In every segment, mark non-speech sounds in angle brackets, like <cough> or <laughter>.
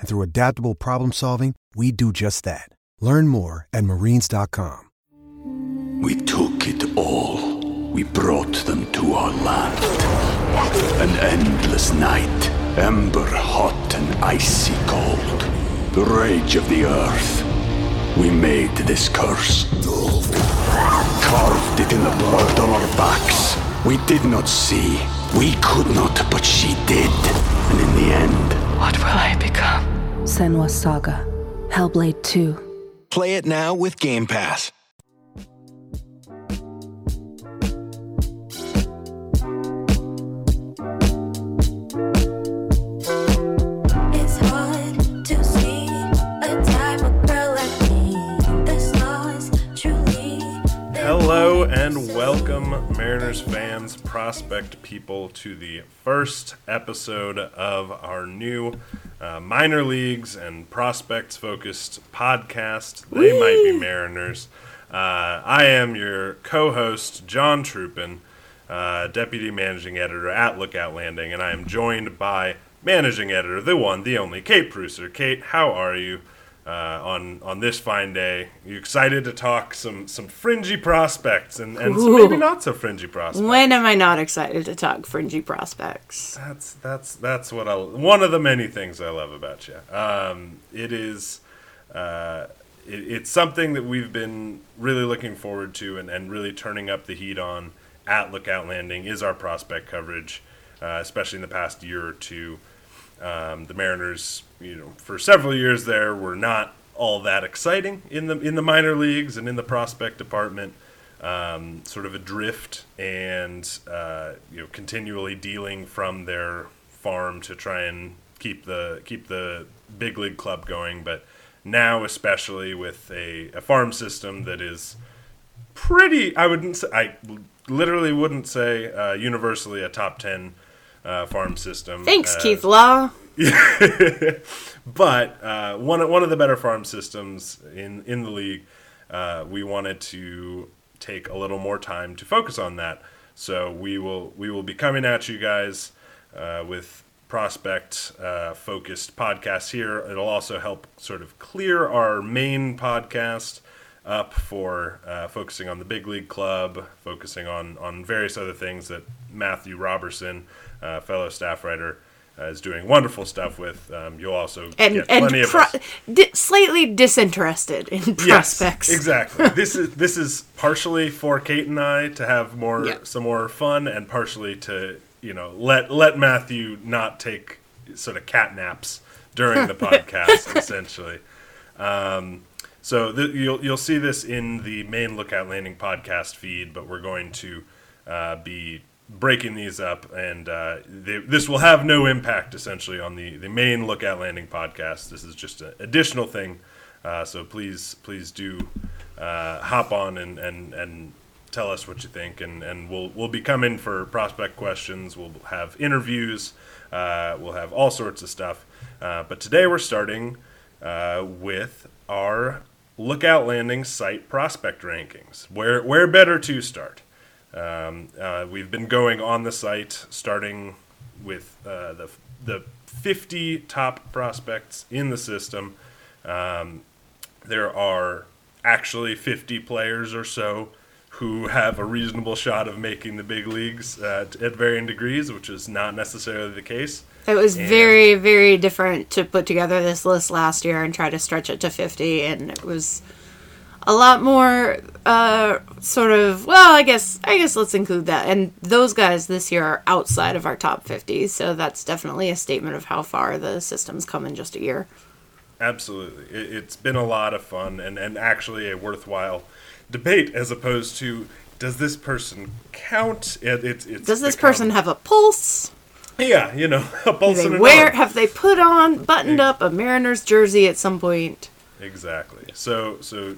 And through adaptable problem solving, we do just that. Learn more at marines.com. We took it all. We brought them to our land. An endless night, ember hot and icy cold. The rage of the earth. We made this curse. Carved it in the blood on our backs. We did not see. We could not, but she did. And in the end, What will I become? Senua's Saga. Hellblade 2. Play it now with Game Pass. It's hard to see a type of girl like me. This lost truly. Hello and welcome, Mariners fans, prospect people, to the first episode of our new uh, minor leagues and prospects focused podcast. They might be Mariners. Uh, I am your co host, John Trupin, uh, deputy managing editor at Lookout Landing, and I am joined by managing editor, the one, the only, Kate Preusser. Kate, how are you? Uh, on on this fine day, you excited to talk some some fringy prospects and, and some maybe not so fringy prospects. When am I not excited to talk fringy prospects? That's that's that's what I one of the many things I love about you. Um, it is uh, it, it's something that we've been really looking forward to and, and really turning up the heat on at Lookout Landing is our prospect coverage, uh, especially in the past year or two. Um, the Mariners, you know, for several years there were not all that exciting in the in the minor leagues and in the prospect department. Um, sort of adrift and uh, you know continually dealing from their farm to try and keep the keep the big league club going. But now, especially with a, a farm system that is pretty, I wouldn't say, I literally wouldn't say uh, universally a top ten uh, farm system. Thanks, uh, Keith Law. <laughs> but uh, one one of the better farm systems in in the league, uh, we wanted to take a little more time to focus on that. So we will we will be coming at you guys uh, with prospect uh, focused podcasts here. It'll also help sort of clear our main podcast up for uh, focusing on the big league club, focusing on on various other things that Matthew Robertson, uh, fellow staff writer, uh, is doing wonderful stuff with. Um, you'll also And, get and plenty of pro- us. di- slightly disinterested in prospects. Yes, exactly. <laughs> this is this is partially for Kate and I to have more Yeah. some more fun, and partially to you know let let Matthew not take sort of cat naps during the <laughs> podcast, essentially. Um, so th- you'll you'll see this in the main Lookout Landing podcast feed, but we're going to uh, be breaking these up, and uh, they, this will have no impact essentially on the the main Lookout Landing podcast. This is just an additional thing. Uh, so please please do uh, hop on and, and and tell us what you think, and, and we'll we'll be coming for prospect questions. We'll have interviews. Uh, we'll have all sorts of stuff. Uh, but today we're starting uh, with our Lookout Landing site prospect rankings. Where where better to start? Um, uh, we've been going on the site starting with uh, the the 50 top prospects in the system. Um, there are actually 50 players or so who have a reasonable shot of making the big leagues at, at varying degrees, which is not necessarily the case. It was And- very, very different to put together this list last year and try to stretch it to 50. And it was a lot more, uh, sort of, well, I guess, I guess let's include that. And those guys this year are outside of our top 50. So that's definitely a statement of how far the system's come in just a year. Absolutely. It, it's been a lot of fun and, and actually a worthwhile debate as opposed to does this person count? It, it's it's Does this become- person have a pulse? Yeah, you know, <laughs> a pulse they wear, have they put on, buttoned up a Mariners jersey at some point? Exactly. So, so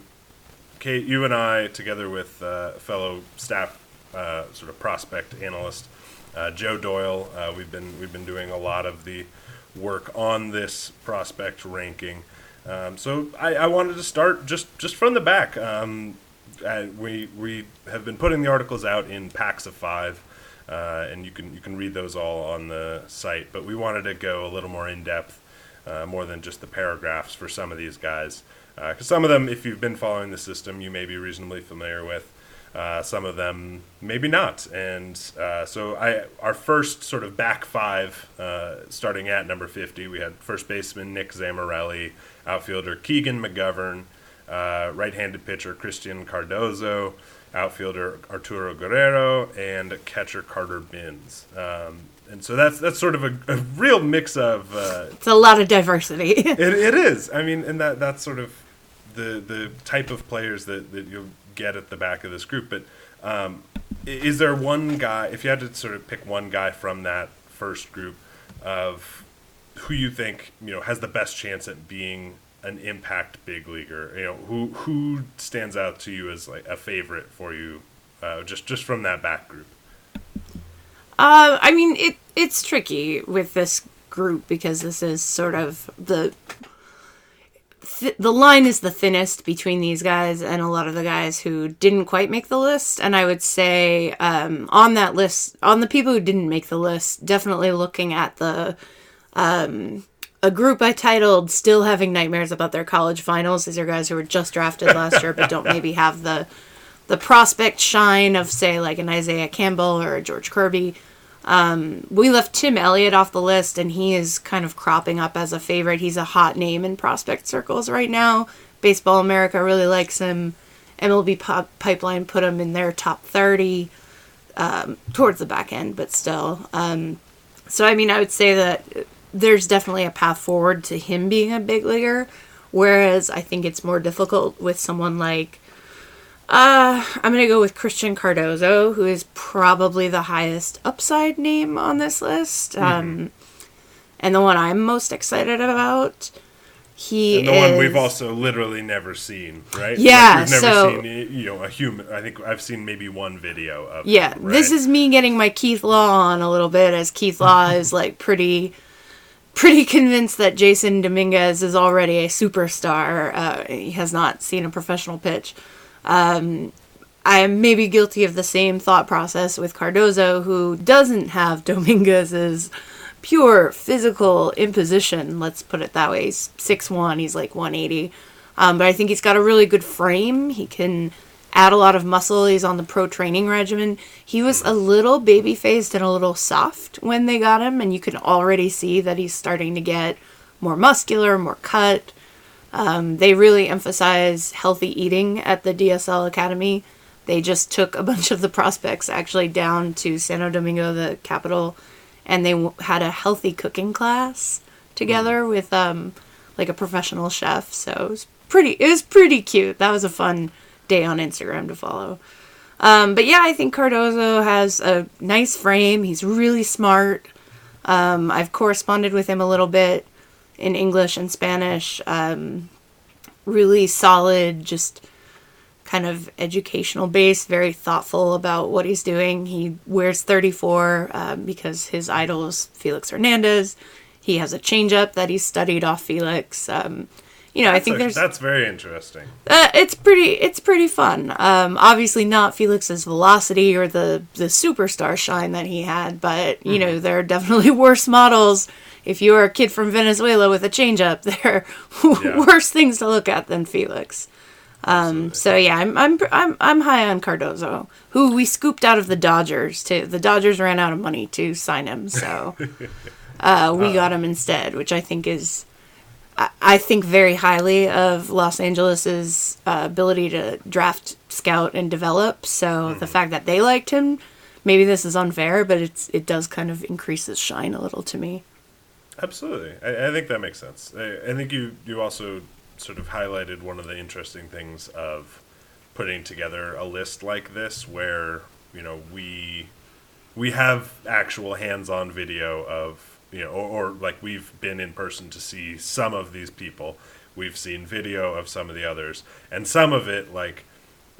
Kate, you and I, together with uh, fellow staff, uh, sort of prospect analyst uh, Joe Doyle, uh, we've been we've been doing a lot of the work on this prospect ranking. Um, so I, I wanted to start just just from the back. Um, uh, we we have been putting the articles out in packs of five. Uh, and you can you can read those all on the site. But we wanted to go a little more in depth, uh, more than just the paragraphs for some of these guys, because some of them, if you've been following the system, you may be reasonably familiar with. Uh, some of them maybe not, and uh, so I our first sort of back five, uh, starting at number fifty, we had first baseman Nick Zammarelli, outfielder Keegan McGovern, uh, right-handed pitcher Christian Cardozo, outfielder Arturo Guerrero, and catcher Carter Bins. Um, and so that's that's sort of a, a real mix of. Uh, It's a lot of diversity. <laughs> it, it is. I mean, and that that's sort of the the type of players that, that you'll get at the back of this group. But um, is there one guy? If you had to sort of pick one guy from that first group of who you think you know has the best chance at being an impact big leaguer, you know, who who stands out to you as like a favorite for you, uh, just just from that back group? Uh, I mean, it it's tricky with this group because this is sort of the th- the line is the thinnest between these guys and a lot of the guys who didn't quite make the list. And I would say um, on that list, on the people who didn't make the list, definitely looking at the um, a group I titled "Still Having Nightmares About Their College Finals." These are guys who were just drafted last year but don't <laughs> maybe have the the prospect shine of say like an Isaiah Campbell or a George Kirby. Um, we left Tim Elliott off the list, and he is kind of cropping up as a favorite. He's a hot name in prospect circles right now. Baseball America really likes him. MLB Pop- Pipeline put him in their top 30 um, towards the back end, but still. Um, so, I mean, I would say that there's definitely a path forward to him being a big leaguer, whereas I think it's more difficult with someone like uh, I'm gonna go with Christian Cardozo, who is probably the highest upside name on this list, um, and the one I'm most excited about. He And the is one we've also literally never seen, right? Yeah, we've never so- seen you know a human. I think I've seen maybe one video of. yeah. him, This is me getting my Keith Law on a little bit, as Keith Law <laughs> is like pretty, pretty convinced that Jasson Dominguez is already a superstar. Uh, he has not seen a professional pitch. Um, I'm maybe guilty of the same thought process with Cardozo, who doesn't have <laughs> Dominguez's pure physical imposition. Let's put it that way. He's six one. He's like one eighty, um, but I think he's got a really good frame. He can add a lot of muscle. He's on the pro training regimen. He was a little baby faced and a little soft when they got him, and you can already see that he's starting to get more muscular, more cut. Um, they really emphasize healthy eating at the DSL Academy. They just took a <laughs> bunch of the prospects actually down to Santo Domingo, the capital, and they w- had a healthy cooking class together with um, like a professional chef. So it was pretty. It was pretty cute. That was a fun day on Instagram to follow. Um, but yeah, I think Cardozo has a nice frame. He's really smart. Um, I've corresponded with him a little bit in English and Spanish. Um, really solid, just kind of educational base, very thoughtful about what he's doing. He wears 34 um, because his idol is Felix Hernandez. He has a changeup that he studied off Felix. Um, you know, I think a- there's that's very interesting. uh, it's pretty it's pretty fun. Um, obviously not Felix's velocity or the the superstar shine that he had, but you know there are definitely <laughs> worse models. If you're a kid from Venezuela with a changeup, <laughs> there are Yeah. worse things to look at than Felix. Um, so yeah, I'm I'm I'm I'm high on Cardozo, who we scooped out of the Dodgers too. The Dodgers ran out of money to sign him, so <laughs> uh, we got him instead, which I think is I- think very highly of Los Angeles's uh, ability to draft, scout, and develop. So the fact that they liked him, maybe this is unfair, but it's it does kind of increase his shine a little to me. Absolutely, I, I think that makes sense. I, I think you you also sort of highlighted one of the interesting things of putting together a list like this, where you know we we have actual hands-on video of you know, or, or like we've been in person to see some of these people. We've seen video of some of the others, and some of it like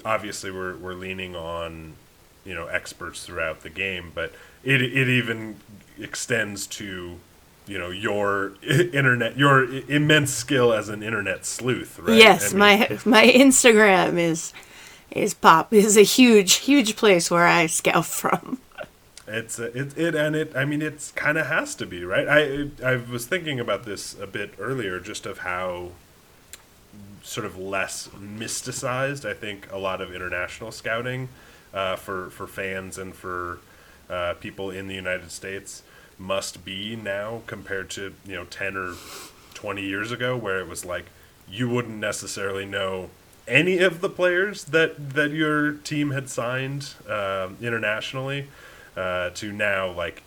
obviously we're we're leaning on you know experts throughout the game, but it it even extends to you know your <laughs> internet your immense skill as an internet sleuth, right? Yes, I mean, my <laughs> <laughs> my Instagram is is pop is a huge huge place where I scout from. It's uh, it it and it. I mean, it's kind of has to be right. I I was thinking about this a bit earlier, just of how sort of less mysticized I think a lot of international scouting uh, for for fans and for uh, people in the United States must be now compared to you know ten or twenty years ago, where it was like you wouldn't necessarily know any of the players that that your team had signed um, internationally uh, to now like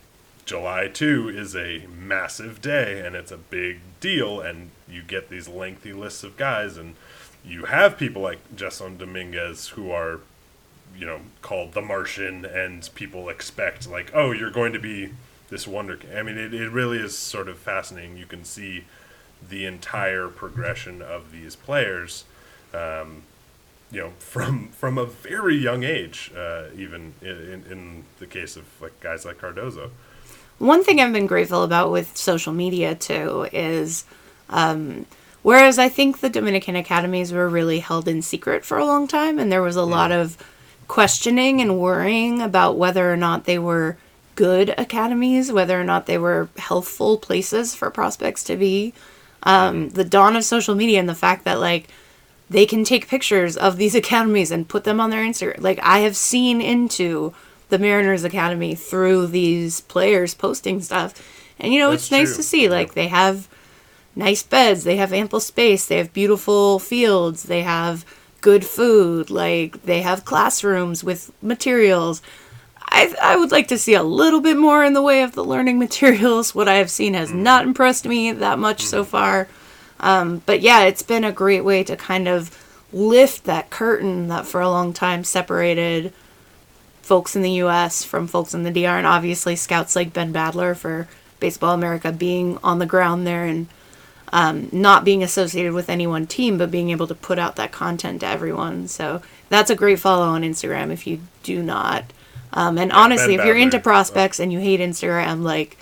July 2 is a massive day and it's a big deal and you get these lengthy lists of guys and you have people like Jasson Dominguez who are you know called the Martian and people expect like oh you're going to be this wonder I mean it, it really is sort of fascinating. You can see the entire progression of these players. Um, you know from from a very young age uh, even in, in, the case of like guys like Cardozo. One thing I've been grateful about with social media too is, um, whereas I think the Dominican academies were really held in secret for a long time, and there was a lot of questioning and worrying about whether or not they were good academies, whether or not they were healthful places for prospects to be. Um, the dawn of social media and the fact that like they can take pictures of these <laughs> academies and put them on their Instagram. Like I have seen into the Mariners Academy through these players posting stuff. And you know, That's it's nice true. to see like they have nice beds, they have ample space, they have beautiful fields, they have good food, like they have classrooms with materials. I, I would like to see a little bit more in the way of the learning <laughs> materials. What I have seen has mm-hmm. not impressed me that much so mm-hmm. far. Um, but yeah, it's been a great way to kind of lift that curtain that for a long time separated folks in the US from folks in the DR, and obviously scouts like Ben Badler for Baseball America being on the ground there and um, not being associated with any one team, but being able to put out that content to everyone. So that's a great follow on Instagram if you do not. Um, and honestly, if you're into prospects and you hate Instagram, like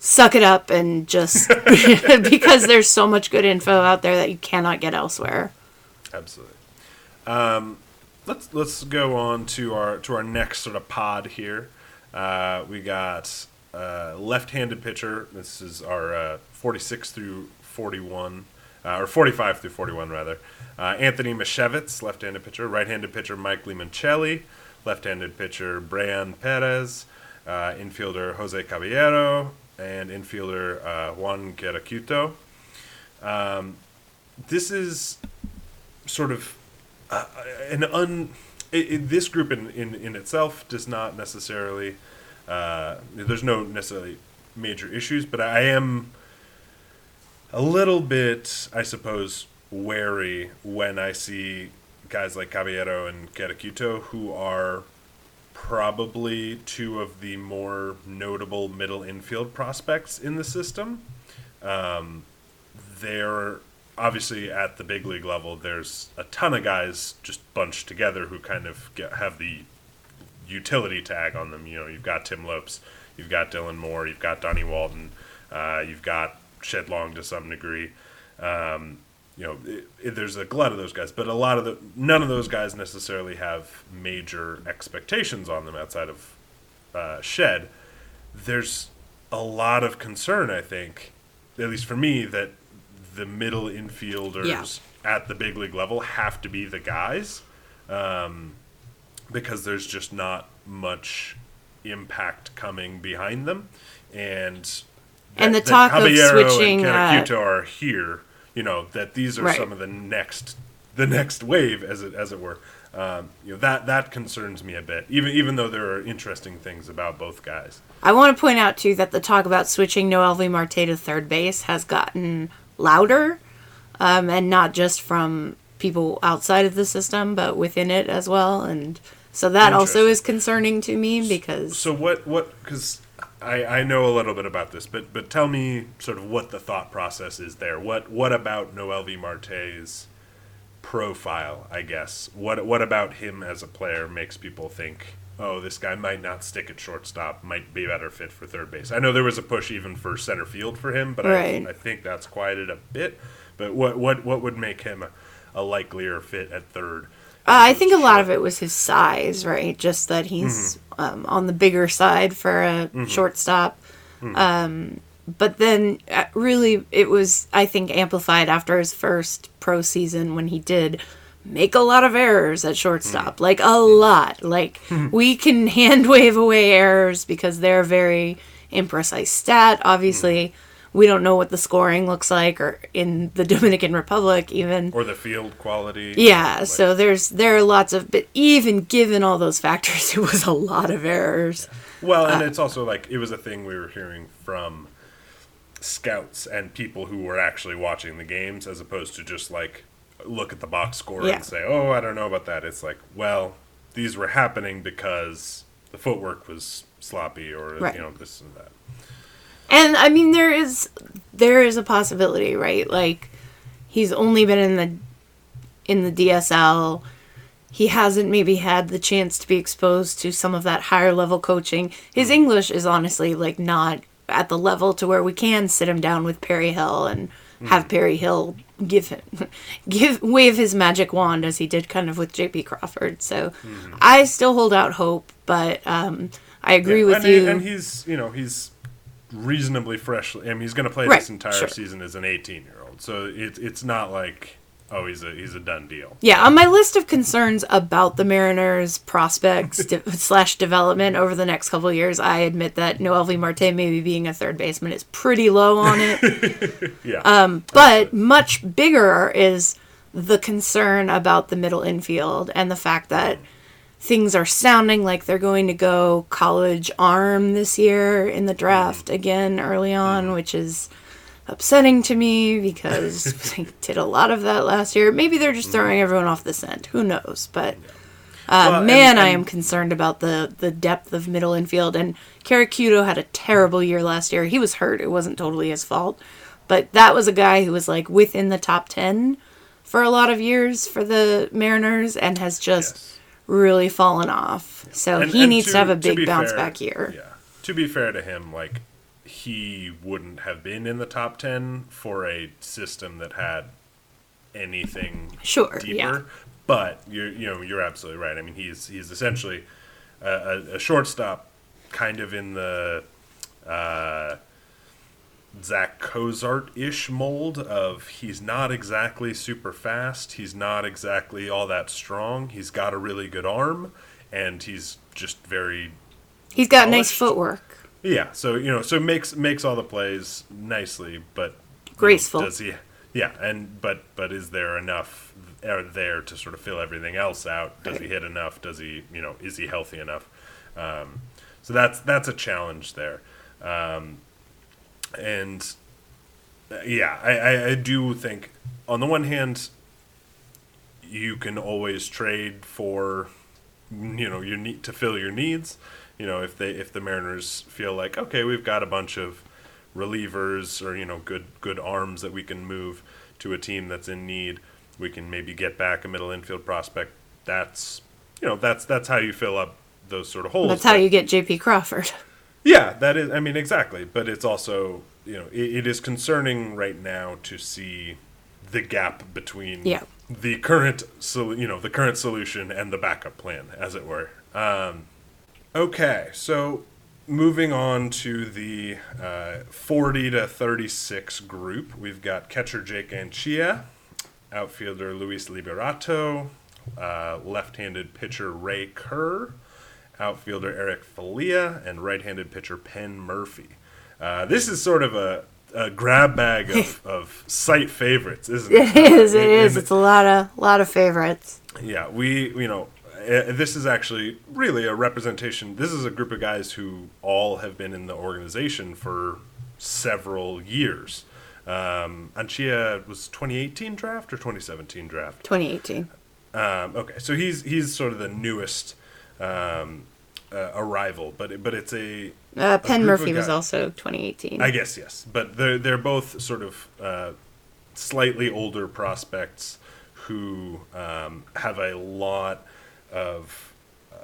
suck it up and just <laughs> <laughs> because there's so much good info out there that you cannot get elsewhere. Absolutely. Um, let's let's go on to our to our next sort of pod here. Uh, we got uh, left-handed pitcher. This is our uh, 46 through 41, uh, or 45 through 41 rather. Uh, Anthony Misiewicz, left-handed pitcher. Right-handed pitcher Mike Limoncelli. Left-handed pitcher Brian Perez. Uh, infielder Jose Caballero and infielder uh, Juan Querecuto. Um, this is sort of uh, an un. It, it, this group in, in, in itself does not necessarily. Uh, there's no necessarily major issues, but I am a little bit, I suppose, wary when I see guys like Caballero and Querecuto who are probably two of the more notable middle infield prospects in the system. Um, they're obviously at the big league level. There's a ton of guys just bunched together who kind of get, have the utility tag on them. You know, you've got Tim Lopes, you've got Dylan Moore, you've got Donnie Walton, uh, you've got Shed Long to some degree. Um, you know, it, it- there's a glut of those guys, but a lot of the none of those guys necessarily have major expectations on them outside of uh, Shed. There's a lot of concern, I think, at least for me, that the middle infielders Yeah. at the big league level have to be the guys, um, because there's just not much impact coming behind them, and And the talk that of switching, and uh, are here. You know that these are Right. some of the next the next wave, as it as it were. Um, you know that that concerns me a bit, even even though there are interesting things about both guys. I want to point out too that the talk about switching Noelvi Marte to third base has gotten louder, um, and not just from people outside of the system, but within it as well. And so that also is concerning to me because So what what because I, I know a little bit about this, but but tell me sort of what the thought process is there. What what about Noelvi Marte's profile? I guess what what about him as a player makes people think, oh, this guy might not stick at shortstop, might be a better fit for third base. I know there was a push even for center field for him, but Right. I, I think that's quieted a bit. But what what what would make him a, a likelier fit at third? Uh, I think a lot of it was his size, right? Just that he's Mm-hmm. Um, on the bigger side for a shortstop. Mm-hmm. Um, but then, uh, really, it was I think amplified after his first pro season when he did make a lot of errors at shortstop, Mm-hmm. like a lot. Like we can hand wave away errors because they're very imprecise stat. Obviously, Mm-hmm. We don't know what the scoring looks like, or in the <laughs> Dominican Republic even. or the field quality. Yeah, like- so there's there are lots of but even given all those factors, <laughs> it was a lot of errors. Well, Uh, and it's also like it was a thing we were hearing from scouts and people who were actually watching the games, as opposed to just like look at the box score Yeah. and say, "Oh, I don't know about that." It's like, well, these were happening because the footwork was sloppy, or Right. you know, this and that. And I mean there is there is a possibility, right? Like he's only been in the in the DSL. He hasn't maybe had the chance to be exposed to some of that higher level coaching. His mm-hmm. English is honestly like not at the level to where we can sit him down with Perry Hill and mm-hmm. have Perry Hill give him <laughs> give wave his magic wand as he did kind of with JP Crawford. So mm-hmm. I still hold out hope, but um I agree Yeah, with and you. He, and he's, you know, he's reasonably fresh. I mean, he's going to play Right, this entire sure. season as an 18 year old, so it's it's not like, oh, he's a he's a done deal. Yeah, on my list of concerns about the Mariners' prospects de- <laughs> slash development over the next couple of years, I admit that Noelvi Marte maybe being a third baseman is pretty low on it. <laughs> Yeah. Um, but much bigger is the concern about the middle infield and the fact that things are sounding like they're going to go college arm this year in the draft mm-hmm. again early on, mm-hmm. which is upsetting to me because <laughs> they did a lot of that last year. Maybe they're just mm-hmm. throwing everyone off the scent. Who knows? But uh, Well, and- man, I am concerned about the the depth of middle infield. And Querecuto had a terrible year last year. He was hurt. It wasn't totally his fault, but that was a guy who was like within the top ten for a lot of years for the Mariners and has just Yes. Really fallen off. So And- he and needs to, have a big bounce fair- back year. Yeah. To be fair to him, like he wouldn't have been in the top ten for a system that had anything Sure, deeper. yeah. But you're you know you're absolutely right. I mean he's he's essentially a, a, a shortstop, kind of in the uh, Zach Cozart ish mold of he's not exactly super fast. He's not exactly all that strong. He's got a really good arm, and he's just very He's got nice footwork. yeah. So you know, so makes makes all the plays nicely, but Graceful. does he? Yeah, and but but is there enough are there to sort of fill everything else out? Does he hit enough? Does he you know is he healthy enough? Um, so that's that's a challenge there, um, and yeah, I, I, I do think on the one hand you can always trade for you know your need to fill your needs. You know if they if the Mariners feel like okay we've got a bunch of relievers or you know good good arms that we can move to a team that's in need, we can maybe get back a middle infield prospect. That's you know that's that's how you fill up those sort of holes. That's how But- you get JP Crawford. <laughs> yeah, that is. I mean, exactly. But it's also, you know, it, it is concerning right now to see the gap between Yeah. the current so you know the current solution and the backup plan, as it were. Um, okay, so moving on to the uh, 40 to 36 group, we've got catcher Jake Anchia, outfielder Luis Liberato, uh, left-handed pitcher Ray Kerr, outfielder Eric Filia, and right-handed pitcher Penn Murphy. Uh, this is sort of a, a grab bag of, <laughs> of site favorites, isn't it? It is. It is. It's a lot of lot of favorites. yeah, we, you know, uh, this is actually really a representation. This is a group of guys who all have been in the organization for several years. Um, Anchia was 2018 draft or 2017 draft? 2018. Um, okay, so he's he's sort of the newest um, uh, arrival, but but it's a Uh, group Murphy was also 2018. I guess yes, but they're they're both sort of uh, slightly older prospects who um, have a lot of uh,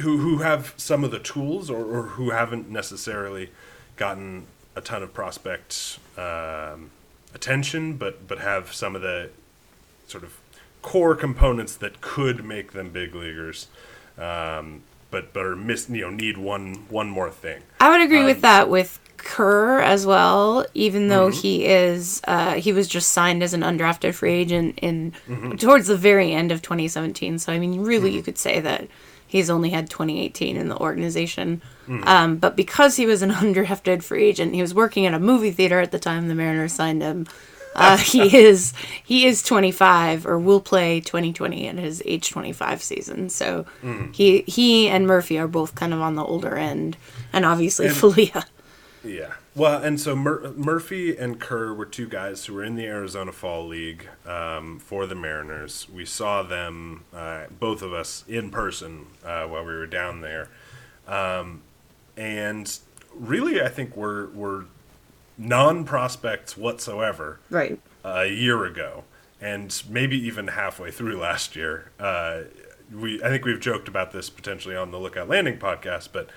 who who have some of the tools or, or who haven't necessarily gotten a ton of prospect um, attention, but but have some of the sort of core components that could make them big leaguers. Um, but but are miss you know need one one more thing. I would agree Um, with that with Kerr as well, even though Mm-hmm. he is uh, he was just signed as an undrafted free agent in Mm-hmm. towards the very end of 2017. So I mean, really, you could say that he's only had 2018 in the organization. Mm-hmm. Um, but because he was an <laughs> undrafted free agent, he was working at a movie theater at the time the Mariners signed him. Uh, <laughs> he is he is 25 or will play 2020 in his age 25 season. So Mm-hmm. he he and Murphy are both kind of on the older end, and obviously Filia. Yeah. Well, and so Mur- Murphy and Kerr were two guys who were in the Arizona Fall League um, for the Mariners. We saw them, uh, both of us, in person uh, while we were down there. Um, and really, I think we're, we're non prospects whatsoever Right. a year ago, and maybe even halfway through last year. Uh, we I think we've joked about this potentially on the Lookout Landing podcast, but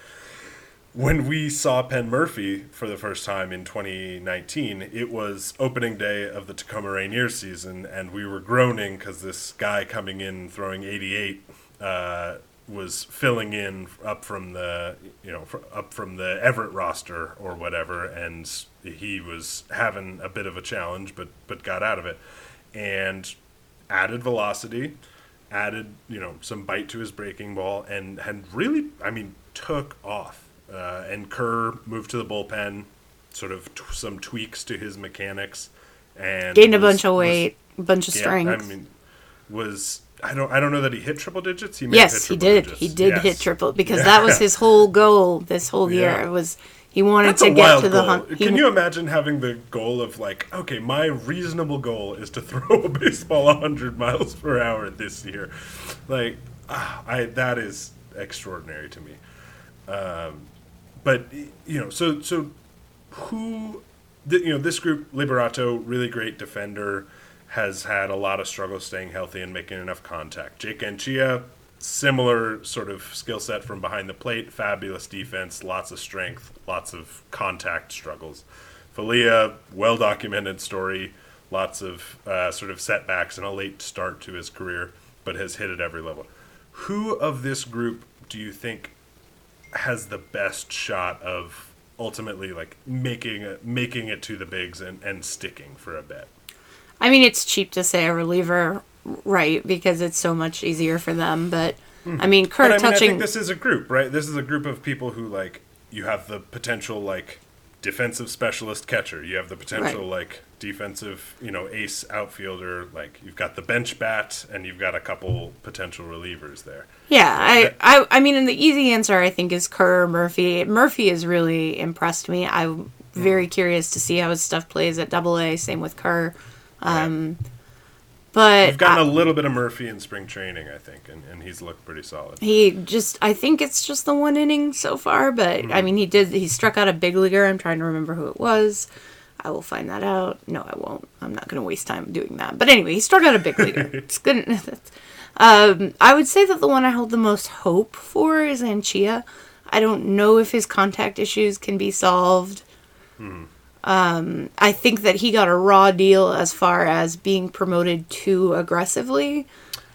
when we saw Penn Murphy for the first time in 2019, it was opening day of the Tacoma Rainier season, and we were groaning because this guy coming in throwing 88 uh, was filling in up from the you know up from the Everett roster or whatever, and he was having a bit of a challenge, but but got out of it, and added velocity added you know some bite to his breaking ball and had really I mean took off. Uh, and Kerr moved to the bullpen, sort of t- some tweaks to his mechanics, and Gained a bunch of weight, a bunch of yeah, strength. I mean, was I don't I don't know that he hit triple digits. He may have hit yes, he did. digits. He did Yes. hit triple because <laughs> that was his whole goal this whole year. Yeah. It was he wanted That's to get to the hunt. Can you imagine having the goal of like, okay, my reasonable goal is to <laughs> throw a baseball 100 miles per hour this year? Like, ah, I that is extraordinary to me. Um, but you know, so so who, th- you know, this group Liberato, really great defender, has had a lot of struggle staying healthy and making enough contact. Jake Anchia, similar sort of skill set from behind the plate, fabulous defense, lots of strength, lots of contact struggles. Filia, well documented story, lots of uh, sort of setbacks and a late start to his career, but has hit at every level. Who of this group do you think has the best shot of ultimately like making making it to the bigs and, and sticking for a bit? I mean, it's cheap to say a reliever, right? Because it's so much easier for them. But hmm. I mean, Kurt But I mean, I touching. think this is a group, right? This is a group of people who like you have the potential like defensive specialist catcher. You have the potential Right. like defensive, you know, ace outfielder. Like you've got the bench bat, and you've got a couple potential relievers there. Yeah, I, I, I mean, and the easy answer I think is Kerr Murphy. Murphy has really impressed me. I'm hmm. very curious to see how his stuff plays at Double A. Same with Kerr. Um, but We've gotten I- a little bit of Murphy in spring training, I think, and, and he's looked pretty solid. he just, I think it's just the one inning so far. But I mean, he did, he struck out a big leaguer. I'm trying to remember who it was. I will find that out. No, I won't. I'm not going to waste time doing that. But anyway, he struck out a big leaguer. <laughs> it's good. <laughs> Um, I would say that the one I hold the most hope for is Anchia. I don't know if his contact issues can be solved. Um, I think that he got a raw deal as far as being promoted too aggressively.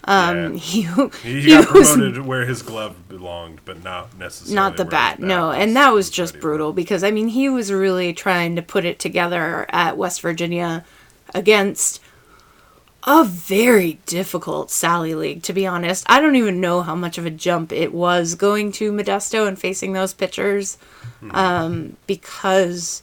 Um, <laughs> he He, he got was promoted where his glove belonged, but not necessarily not the where bat, no, and that was just brutal because I mean he was really trying to put it together at West Virginia against a very difficult Sally League. To be honest, I don't even know how much of a jump it was going to Modesto and facing those pitchers, um, because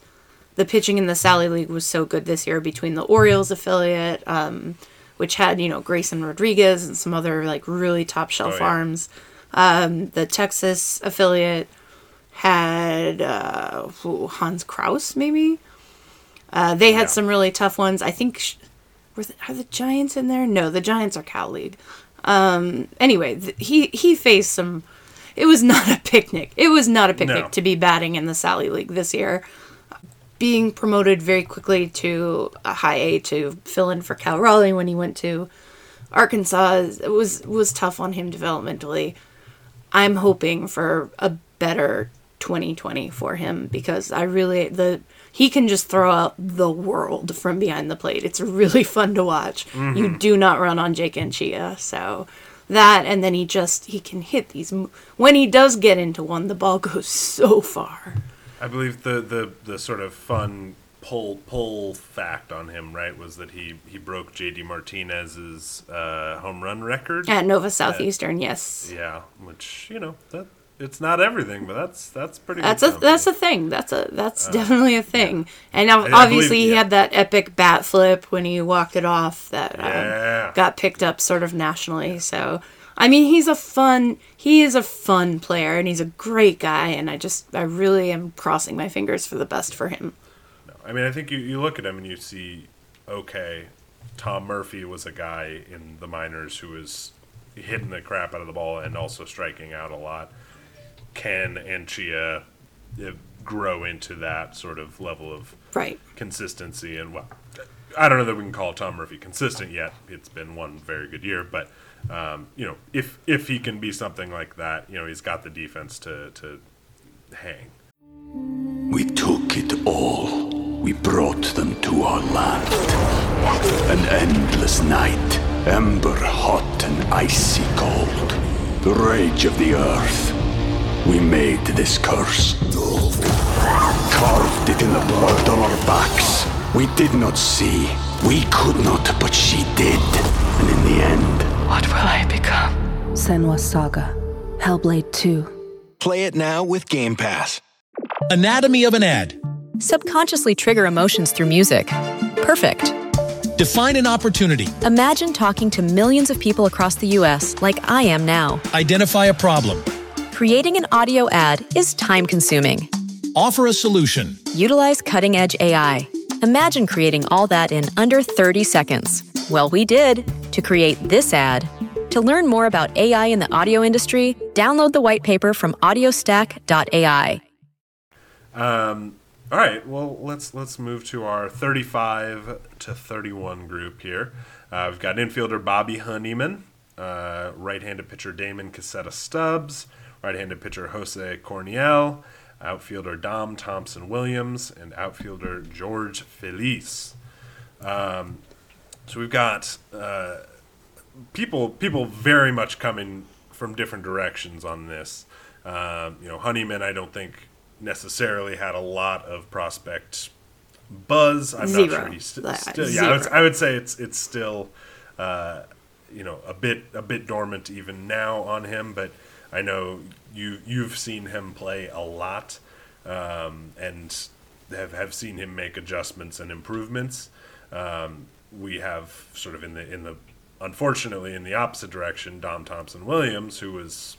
the pitching in the Sally League was so good this year between the Orioles affiliate, um, which had you know Grayson Rodriguez and some other like really top shelf Oh, yeah. arms. Um, the Texas affiliate had uh, Hans Crouse maybe. Uh, they had Yeah. some really tough ones. I think sh- were the, are the Giants in there? No, the Giants are Cal League. Um, anyway, th- he he faced some. It was not a picnic. It was not a picnic No. to be batting in the Sally League this year. Being promoted very quickly to a high A to fill in for Cal Raleigh when he went to Arkansas it was was tough on him developmentally. I'm hoping for a better 2020 for him because I really the he can just throw out the world from behind the plate. It's really <laughs> fun to watch. You mm-hmm. do not run on Jake Anchia, so that and then he just he can hit these when he does get into one the ball goes so far. I believe the, the, the sort of fun pull pull fact on him, right, was that he, he broke JD Martinez's uh, home run record. At Nova Southeastern, yes. Yeah, which you know that it's not everything, but that's that's pretty. That's good a company. that's a thing. That's a that's definitely a thing. And now, I- I believe- obviously, he yeah. had that epic bat flip when he walked it off that um, got picked up sort of nationally. So, I mean, he's a fun. He is a fun player, and he's a great guy. And I just, I really am crossing my fingers for the best for him. I mean, I think you, you look at him and you see, okay, Tom Murphy was a guy in the minors who was hitting the crap out of the ball and also striking out a lot. Can Anchia uh, grow into that sort of level of Right. consistency? And well, I don't know that we can call Tom Murphy consistent yet. It's been one very good year, but um, you know, if if he can be something like that, you know, he's got the defense to to hang. We took it all. We brought them to our land. An endless night, ember hot and icy cold. The rage of the earth. We made this curse. Carved it in the blood on our backs. We did not see. We could not, but she did. And in the end, What will I become? Senua's Saga. Hellblade 2. Play it now with Game Pass. Anatomy of an ad. Subconsciously trigger emotions through music. Perfect. Define an opportunity. Imagine talking to millions of people across the U.S. like I am now. Identify a problem. Creating an audio ad is time consuming. Offer a solution. Utilize cutting edge AI. Imagine creating all that in under 30 seconds. Well, we did to create this ad. To learn more about AI in the audio industry, download the white paper from audiostack.ai. Um, all right, well let's let's move to our 35 to 31 group here. Uh, we've got infielder Bobby Honeyman, uh, right-handed pitcher Damon Casetta Stubbs, right-handed pitcher Jose Corniel, outfielder Dom Thompson Williams, and outfielder George Feliz. Um, so we've got uh, people people very much coming from different directions on this. Um, you know, Honeyman, I don't think necessarily had a lot of prospect buzz. I'm Zero. not sure he's st- still. Yeah, I would. I would say it's it's still, uh, you know, a bit a bit dormant even now on him. But I know you you've seen him play a lot, um, and have have seen him make adjustments and improvements. Um, we have sort of in the in the unfortunately in the opposite direction, Dom Thompson Williams, who was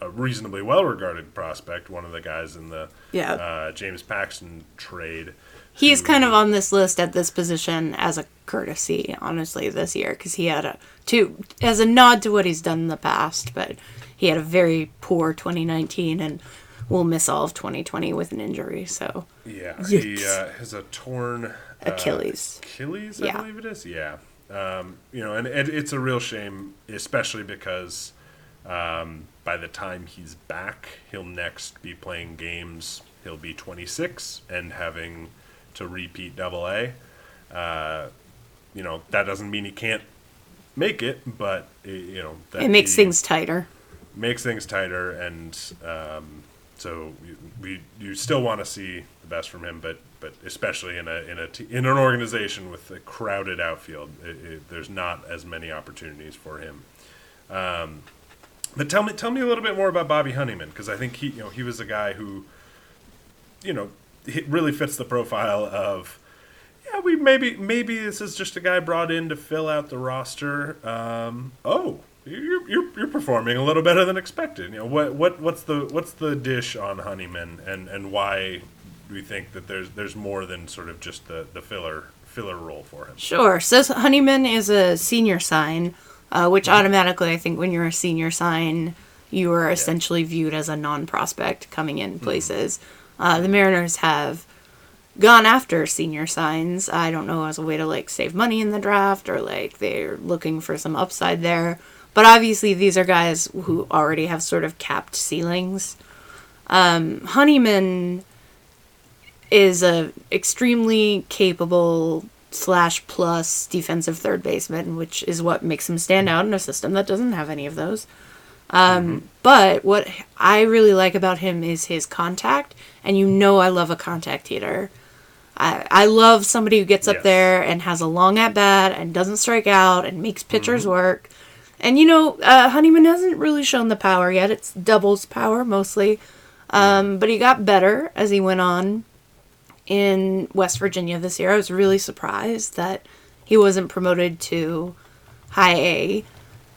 a reasonably well regarded prospect, one of the guys in the Yeah. uh, James Paxton trade. He's who- kind of on this list at this position as a courtesy, honestly, this year because he had a to as a nod to what he's done in the past, but he had a very poor 2019 and will miss all of 2020 with an injury. So Yeah, he uh, has a torn uh, Achilles. Achilles, I Yeah. believe it is. Yeah, um, you know, and it, it's a real shame, especially because um, by the time he's back, he'll next be playing games. He'll be 26 and having to repeat Double A. Uh, you know that doesn't mean he can't make it, but eh, you know that It makes things tighter. makes things tighter, and um, so we, we you still want to see the best from him, but but especially in a in a t- in an organization with a crowded outfield, it, it, there's not as many opportunities for him. Um, but tell me tell me a little bit more about Bobby Honeyman because I think he you know he was a guy who you know really fits the profile of yeah, we maybe maybe this is just a guy brought in to fill out the roster. Um, oh, you're, you're you're performing a little better than expected. You know what what what's the what's the dish on Honeyman and and why we think that there's there's more than sort of just the the filler filler role for him? Sure. So Honeyman is a senior sign, uh, which automatically, I think, when you're a senior sign, you are essentially viewed as a non-prospect coming in places. Uh, the Mariners have gone after senior signs. I don't know as a way to like save money in the draft or like they're looking for some upside there. But obviously, these are guys who already have sort of capped ceilings. Um, Honeyman is a extremely capable slash plus defensive third baseman, which is what makes him stand out in a system that doesn't have any of those. Um, But what I really like about him is his contact, and you know I love a contact hitter. I, I love somebody who gets up Yes. there and has a long at bat and doesn't strike out and makes pitchers work. And you know, uh, Honeyman hasn't really shown the power yet. It's doubles power mostly. Um, but he got better as he went on in West Virginia this year. I was really surprised that he wasn't promoted to high A.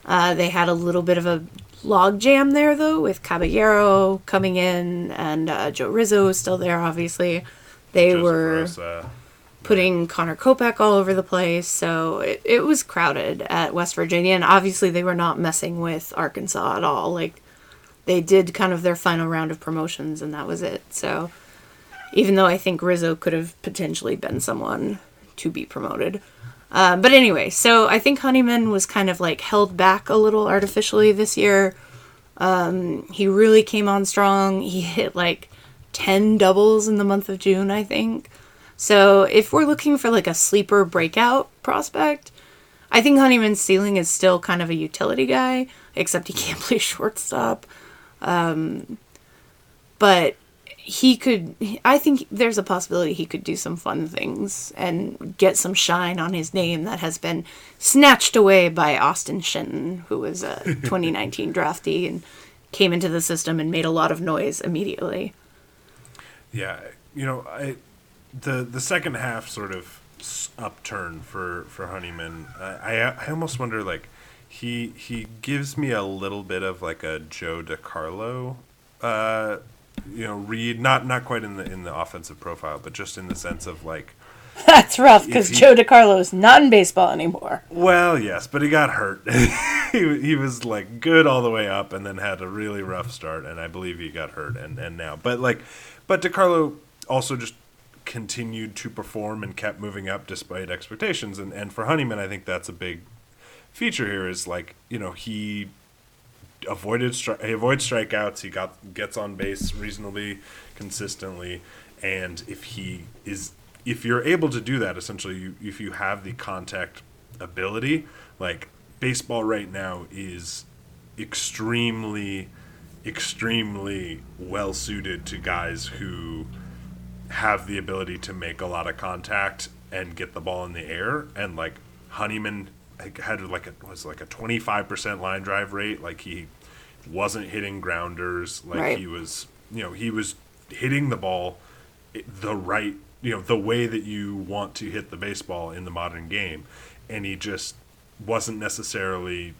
Uh, they had a little bit of a log jam there, though, with Caballero coming in and uh, Joe Rizzo is still there, obviously. They Joseph were Rosa. putting Connor Kopak all over the place, so it, it was crowded at West Virginia, and obviously they were not messing with Arkansas at all. Like, they did kind of their final round of promotions, and that was it. So, even though I think Rizzo could have potentially been someone to be promoted. Uh, but anyway, so I think Honeyman was kind of like held back a little artificially this year. Um, he really came on strong. He hit like 10 doubles in the month of June, I think. So if we're looking for like a sleeper breakout prospect, I think Honeyman's ceiling is still kind of a utility guy, except he can't <laughs> play shortstop. Um, but he could i think there's a possibility he could do some fun things and get some shine on his name that has been snatched away by austin shenton who was a <laughs> 2019 draftee and came into the system and made a lot of noise immediately Yeah, you know, I the the second half sort of upturn for for Honeyman. I I, I almost wonder like he he gives me a little bit of like a Joe DeCarlo, uh, you know, read not not quite in the in the offensive profile, but just in the sense of like. <laughs> that's rough because Joe DeCarlo is not in baseball anymore Well, yes, but he got hurt. <laughs> he, he was like good all the way up, and then had a really rough start, and I believe he got hurt, and, and now, but like, but DeCarlo also just continued to perform and kept moving up despite expectations, and and for Honeyman, I think that's a big feature here. Is like you know he avoided stri- he avoids strikeouts. He got gets on base reasonably consistently, and if he is if you're able to do that, essentially, you, if you have the contact ability, like baseball right now is extremely, extremely well suited to guys who have the ability to make a lot of contact and get the ball in the air. And like Honeyman had like a was like a twenty five percent line drive rate. Like he wasn't hitting grounders. Like Right. he was, you know, he was hitting the ball the right, you know, the way that you want to hit the baseball in the modern game. And he just wasn't necessarily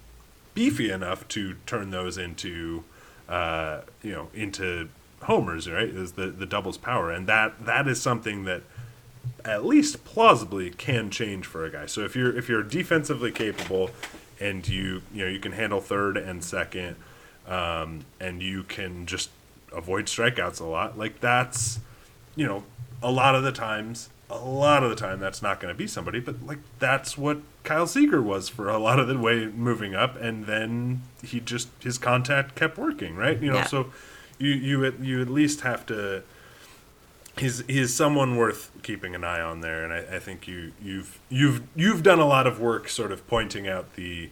beefy enough to turn those into, uh, you know, into homers. Right? Is the the doubles power, and that that is something that at least plausibly can change for a guy. So if you're if you're defensively capable and you you know you can handle third and second, um, and you can just avoid strikeouts a lot, like that's you know a lot of the times a lot of the time that's not going to be somebody, but like that's what Kyle Seager was for a lot of the way moving up, and then he just his contact kept working, right? You know, Yeah. so you you at, you at least have to he's he's someone worth keeping an eye on there, and I, I think you you've you've you've done a lot of work, sort of pointing out the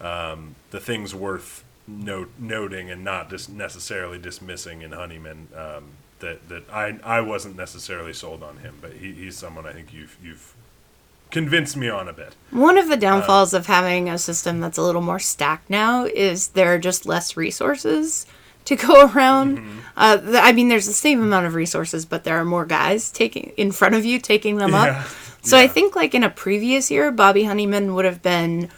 um, the things worth note, noting and not just necessarily dismissing in Honeyman. Um, that that I I wasn't necessarily sold on him, but he, he's someone I think you've you've convinced me on a bit. One of the downfalls of having a system that's a little more stacked now is there are just less resources to go <laughs> around. Uh, th- I mean, there's the same amount of resources, but there are more guys taking in front of you taking them Yeah. up. <laughs> So I think like in a previous year, Bobby Honeyman would have been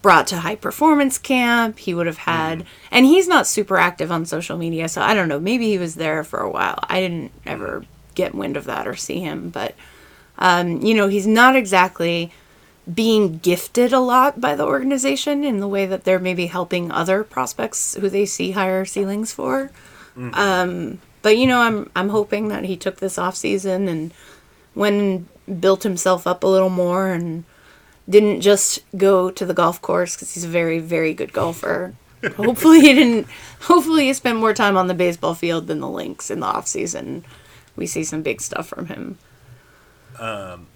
brought to high performance camp. He would have had, and he's not super active on social media, so I don't know. Maybe he was there for a while. I didn't ever get wind of that or see him, but um, you know, he's not exactly being gifted a lot by the organization in the way that they're maybe helping other prospects who they see higher ceilings for. Um, but you know, I'm I'm hoping that he took this off season and when and built himself up a little more and didn't just go to the golf course because he's a very very good golfer. <laughs> hopefully he didn't. Hopefully he spent more time on the baseball field than the links in the off season. We see some big stuff from him. Um,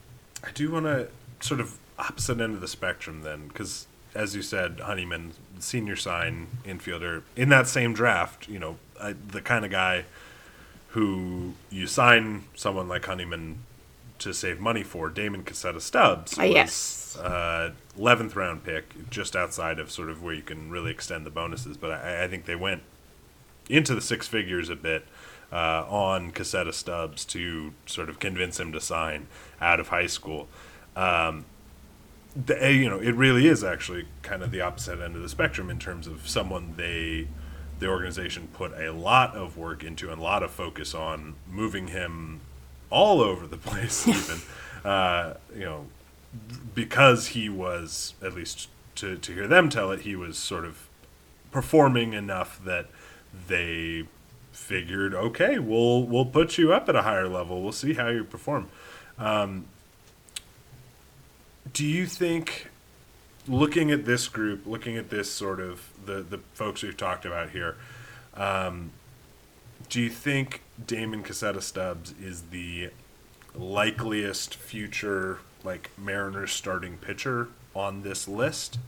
I do want to sort of opposite end of the spectrum then, because as you said, Honeyman, senior sign infielder, in that same draft, you know, I, the kind of guy who you sign someone like Honeyman to save money for, Damon Casetta Stubbs. Ah, yes. Uh, 11th round pick, just outside of sort of where you can really extend the bonuses. But I, I think they went into the six figures a bit uh, on Casetta Stubbs to sort of convince him to sign out of high school. Um, the, eh, you know, it really is actually kind of the opposite end of the spectrum in terms of someone they, the organization put a lot of work into and a lot of focus on moving him all over the <laughs> place, even, <laughs> uh, you know, because he was, at least to, to hear them tell it, he was sort of performing enough that they figured, okay, we'll we'll put you up at a higher level. We'll see how you perform. Um, do you think, looking at this group, looking at this sort of the the folks we've talked about here, um, do you think Damon Casetta Stubbs is the likeliest future like Mariners starting pitcher on this list?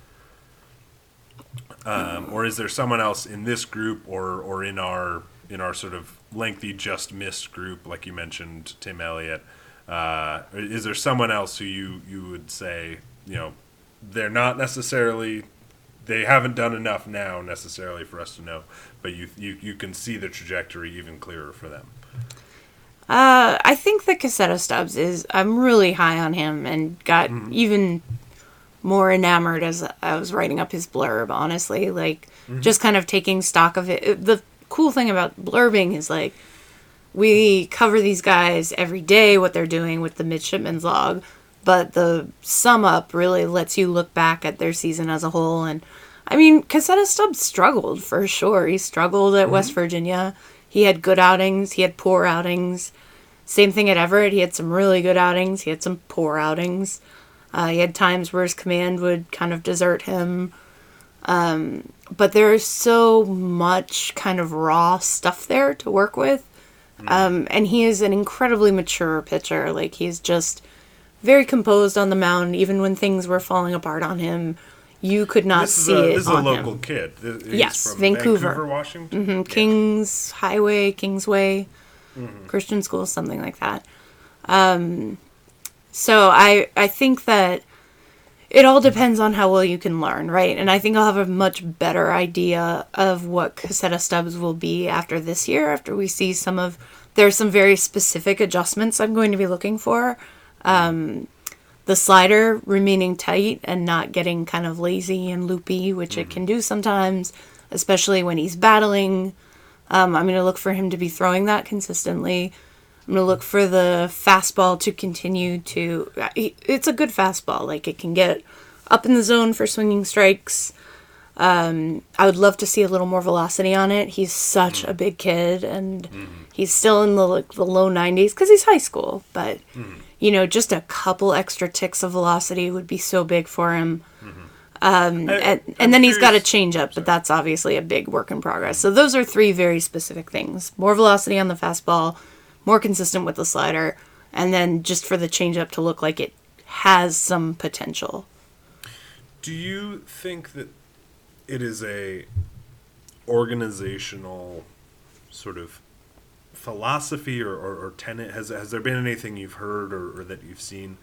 Um, or is there someone else in this group or or in our in our sort of lengthy just missed group, like you mentioned, Tim Elliott? Uh, is there someone else who you you would say you know they're not necessarily they haven't done enough now necessarily for us to know, but you you you can see the trajectory even clearer for them. Uh, I think that Casetta Stubbs is. I'm really high on him and got even more enamored as I was writing up his blurb. Honestly, like just kind of taking stock of it. The cool thing about blurbing is like we cover these guys every day what they're doing with the midshipman's log, but the sum up really lets you look back at their season as a whole. And I mean, Casetta Stubbs struggled for sure. He struggled at West Virginia. He had good outings. He had poor outings. Same thing at Everett. He had some really good outings. He had some poor outings. Uh, he had times where his command would kind of desert him. Um, but there is so much kind of raw stuff there to work with. Um, and he is an incredibly mature pitcher. Like, he's just very composed on the mound, even when things were falling apart on him. You could not this see a, it this is a local him. kid. He's Yes, from Vancouver. Washington. hmm Kings Highway, Kingsway, Mhm. Christian school, something like that. Um, so I I think that it all depends on how well you can learn, right? And I think I'll have a much better idea of what Casetta Stubbs will be after this year, after we see some of there's some very specific adjustments I'm going to be looking for. Um, the slider remaining tight and not getting kind of lazy and loopy, which it can do sometimes, especially when he's battling. Um, I'm going to look for him to be throwing that consistently. I'm going to look for the fastball to continue to. It's a good fastball. Like it can get up in the zone for swinging strikes. Um, I would love to see a little more velocity on it. He's such a big kid, and he's still in the like, the low 90s because he's high school. But you know, just a couple extra ticks of velocity would be so big for him. Um, I- and, I'm and then he's got a curious- change up, but that's obviously a big work in progress. So those are three very specific things: more velocity on the fastball, more consistent with the slider, and then just for the changeup to look like it has some potential. Do you think that it is a organizational sort of philosophy or, or, or tenet? Has has there been anything you've heard or, or that you've seen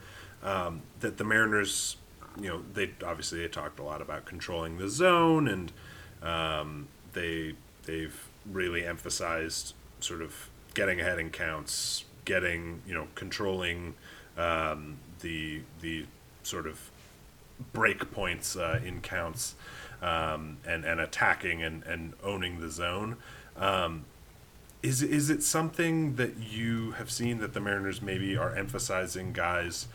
um, that the Mariners, you know, they obviously they talked a lot about controlling the zone and um, they they've really emphasized sort of getting ahead in counts, getting you know controlling um, the the sort of break points uh, in counts um, and and attacking and, and owning the zone. Um, is is it something that you have seen that the Mariners maybe are emphasizing guys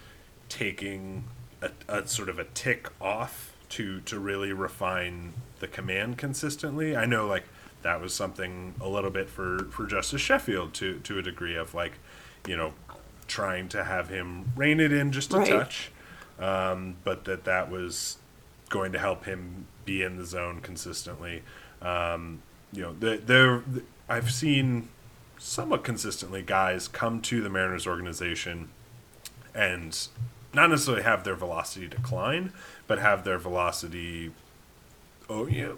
taking a, a sort of a tick off to to really refine the command consistently? I know like that was something a little bit for for Justus Sheffield to to a degree of like you know trying to have him rein it in just a Right. touch um, but that that was going to help him be in the zone consistently. Um, you know, the, there I've seen somewhat consistently guys come to the Mariners organization and not necessarily have their velocity decline, but have their velocity, oh you know,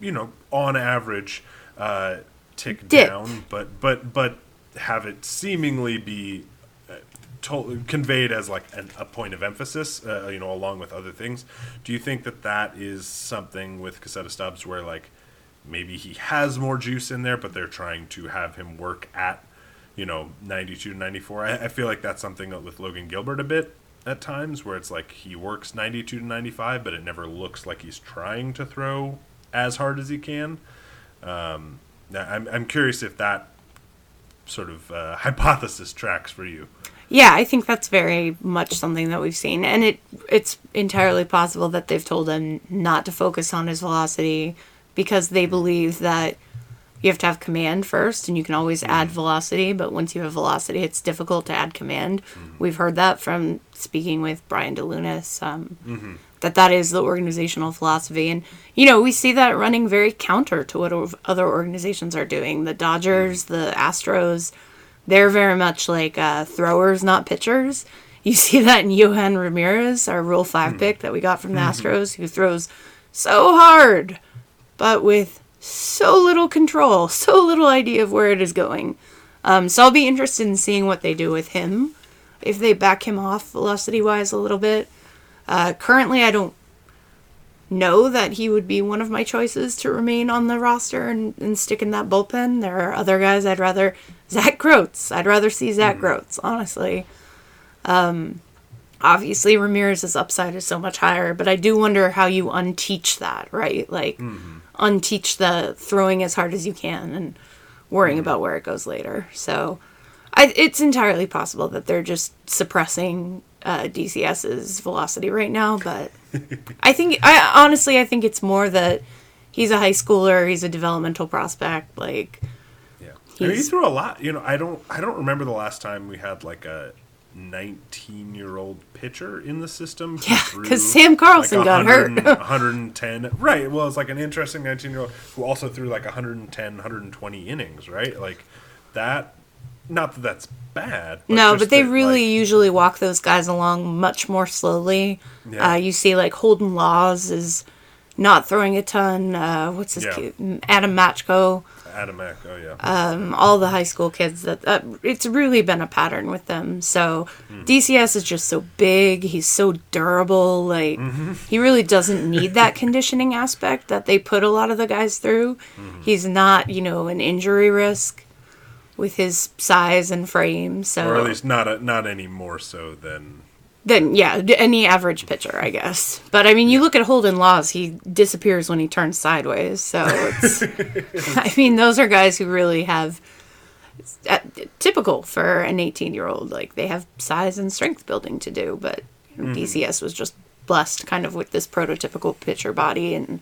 you know on average, uh, tick Dip. down, but but but have it seemingly be uh, told, conveyed as like an, a point of emphasis, uh, you know, along with other things. Do you think that that is something with Casetta Stubbs where like maybe he has more juice in there, but they're trying to have him work at, you know, 92 to 94? I, I feel like that's something with Logan Gilbert a bit at times where it's like he works 92 to 95, but it never looks like he's trying to throw as hard as he can. Um, I'm, I'm curious if that sort of uh, <laughs> hypothesis tracks for you. Yeah, I think that's very much something that we've seen, and it it's entirely possible that they've told him not to focus on his velocity because they believe that you have to have command first, and you can always add velocity, but once you have velocity, it's difficult to add command. We've heard that from speaking with Brian DeLunas. Um, that that is the organizational philosophy. And you know we see that running very counter to what other organizations are doing. The dodgers the astros they're very much like uh, throwers not pitchers. You <laughs> see that in yohan ramirez our rule 5 pick that we got from the astros who throws so hard but with so little control <laughs> so little idea of where it is going. Um, so i'll be interested in seeing what they do with him. If they back him off velocity wise a little bit uh, currently, I don't know that he would be one of my choices to remain on the roster and, and stick in that bullpen. There are other guys I'd rather. Zac Grotz. I'd rather see Zac Grotz, honestly. Um, obviously, Ramirez's upside is so much higher, but I do wonder how you unteach that, right? Like, unteach the throwing as hard as you can and worrying about where it goes later. So, I, it's entirely possible that they're just suppressing uh, DCS's velocity right now, but <laughs> I think I honestly I think it's more that he's a high schooler, he's a developmental prospect, like Yeah, I mean, he threw a lot. You know, I don't, I don't remember the last time we had like a 19 year old pitcher in the system. Yeah, because Sam Carlson got hurt. 110. Right. Well, it's like an interesting 19 year old who also threw like 110, 120 innings. Right. Like that. Not that that's bad. no, but they that, really like, usually walk those guys along much more slowly. Yeah. Uh, you see, like Holden Laws is not throwing a ton. Uh, what's his Yeah. kid? Adam Macko. Adamek. Oh yeah. um, all the high school kids that, that it's really been a pattern with them. So DCS is just so big. He's so durable. Like he really doesn't need that conditioning aspect that they put a lot of the guys through. He's not, you know, an injury risk with his size and frame. So or at least not a, not any more so than then yeah, any average pitcher, I guess. But I mean, you look at Holden Laws; he disappears when he turns sideways. So it's, <laughs> I mean, those are guys who really have uh, typical for an 18-year-old. Like they have size and strength building to do, but you know, DCS was just blessed kind of with this prototypical pitcher body and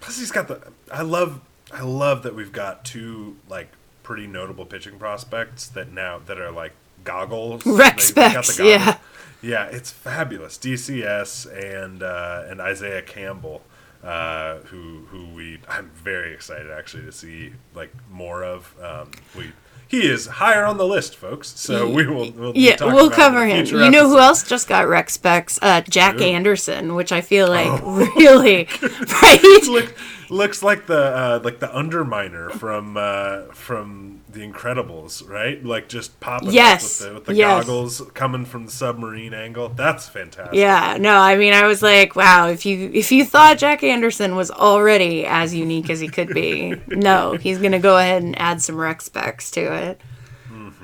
Plus, he's got the. I love. I love that we've got two like pretty notable pitching prospects that now that are like goggles. <laughs> Rec They- they got the specs, goggles. yeah. Yeah, it's fabulous. DCS and uh, and Isaiah Campbell, uh, who who we I'm very excited actually to see like more of. Um, we he is higher on the list, folks. So we will. We'll yeah, we'll about cover him. You know who else just got rec specs? Uh, Jack Who? Anderson, which I feel like Oh. really <laughs> <laughs> right. Looks like the uh, like the Underminer from uh, from The Incredibles, right? Like just popping Yes, up with the, with the yes. goggles coming from the submarine angle. That's fantastic. Yeah, no, I mean, I was like, wow, if you if you thought Jack Anderson was already as unique as he could be, <laughs> no, he's gonna go ahead and add some rec specs to it.